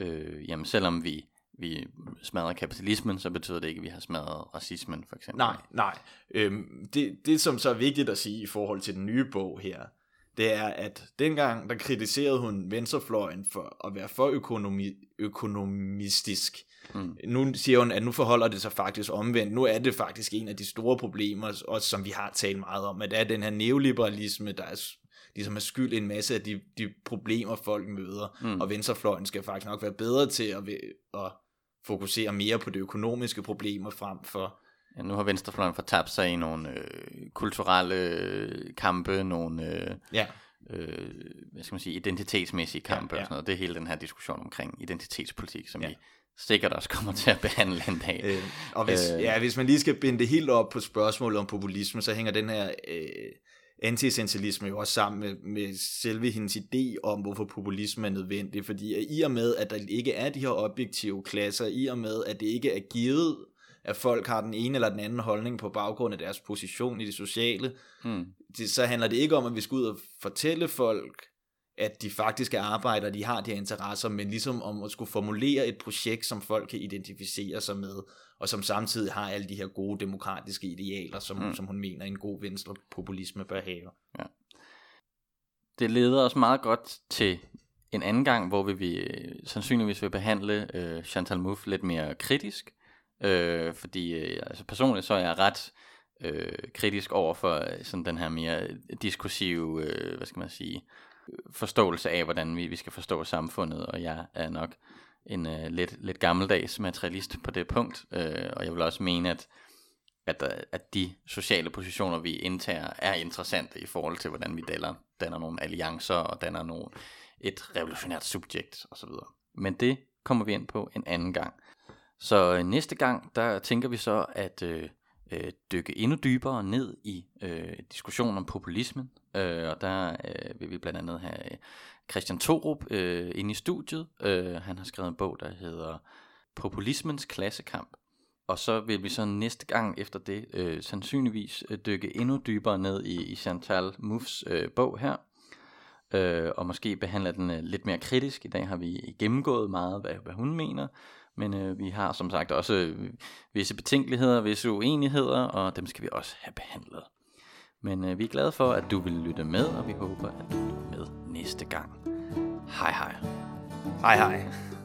øh, jamen, selvom vi, vi smadrer kapitalismen, så betyder det ikke, at vi har smadret racismen, for eksempel. Nej, nej. Øhm, det, det, som så er vigtigt at sige i forhold til den nye bog her, det er, at dengang, der kritiserede hun venstrefløjen for at være for økonomi, økonomistisk. Mm. Nu siger hun, at nu forholder det sig faktisk omvendt. Nu er det faktisk en af de store problemer, også som vi har talt meget om, at det er den her neoliberalisme, der er ligesom er skyld i en masse af de, de problemer, folk møder. Mm. Og venstrefløjen skal faktisk nok være bedre til at, at fokusere mere på de økonomiske problemer frem for Ja, nu har Venstrefløjen fortabt sig i nogle øh, kulturelle øh, kampe, nogle øh, ja, øh, hvad skal man sige, identitetsmæssige kampe Ja, ja. og sådan noget. Det er hele den her diskussion omkring identitetspolitik, som Ja. vi sikkert også kommer til at behandle en dag. Øh, og hvis, Øh. ja, hvis man lige skal binde det helt op på spørgsmålet om populisme, så hænger den her øh, antiessentialisme jo også sammen med, med selve hendes idé om, hvorfor populisme er nødvendig. Fordi i og med, at der ikke er de her objektive klasser, i og med, at det ikke er givet, at folk har den ene eller den anden holdning på baggrund af deres position i det sociale, Mm. det, så handler det ikke om, at vi skal ud og fortælle folk, at de faktisk er arbejdere, de har de her interesser, men ligesom om at skulle formulere et projekt, som folk kan identificere sig med, og som samtidig har alle de her gode demokratiske idealer, som, mm. som hun mener en god venstre populisme bør have. Det leder os meget godt til en anden gang, hvor vi, vi øh, sandsynligvis vil behandle øh, Chantal Mouffe lidt mere kritisk. Øh, fordi øh, altså personligt så er jeg ret øh, kritisk over for øh, sådan den her mere øh, diskursive, øh, hvad skal man sige, øh, forståelse af, hvordan vi, vi skal forstå samfundet, og jeg er nok en øh, lidt, lidt gammeldags materialist på det punkt, øh, og jeg vil også mene, at, at, at de sociale positioner, vi indtager, er interessante i forhold til, hvordan vi danner, danner nogle alliancer og danner nogle, et revolutionært subjekt osv. Men det kommer vi ind på en anden gang. Så øh, næste gang, der tænker vi så at øh, øh, dykke endnu dybere ned i øh, diskussionen om populismen. Øh, og der øh, vil vi blandt andet have øh, Christian Torup øh, inde i studiet. Øh, han har skrevet en bog, der hedder Populismens klassekamp. Og så vil vi så næste gang efter det øh, sandsynligvis øh, dykke endnu dybere ned i, i Chantal Mouffes øh, bog her. Øh, og måske behandle den øh, lidt mere kritisk. I dag har vi gennemgået meget, hvad, hvad hun mener. Men øh, vi har som sagt også øh, visse betænkeligheder, visse uenigheder, og dem skal vi også have behandlet. Men øh, vi er glade for, at du vil lytte med, og vi håber, at du lytter med næste gang. Hej hej. Hej hej.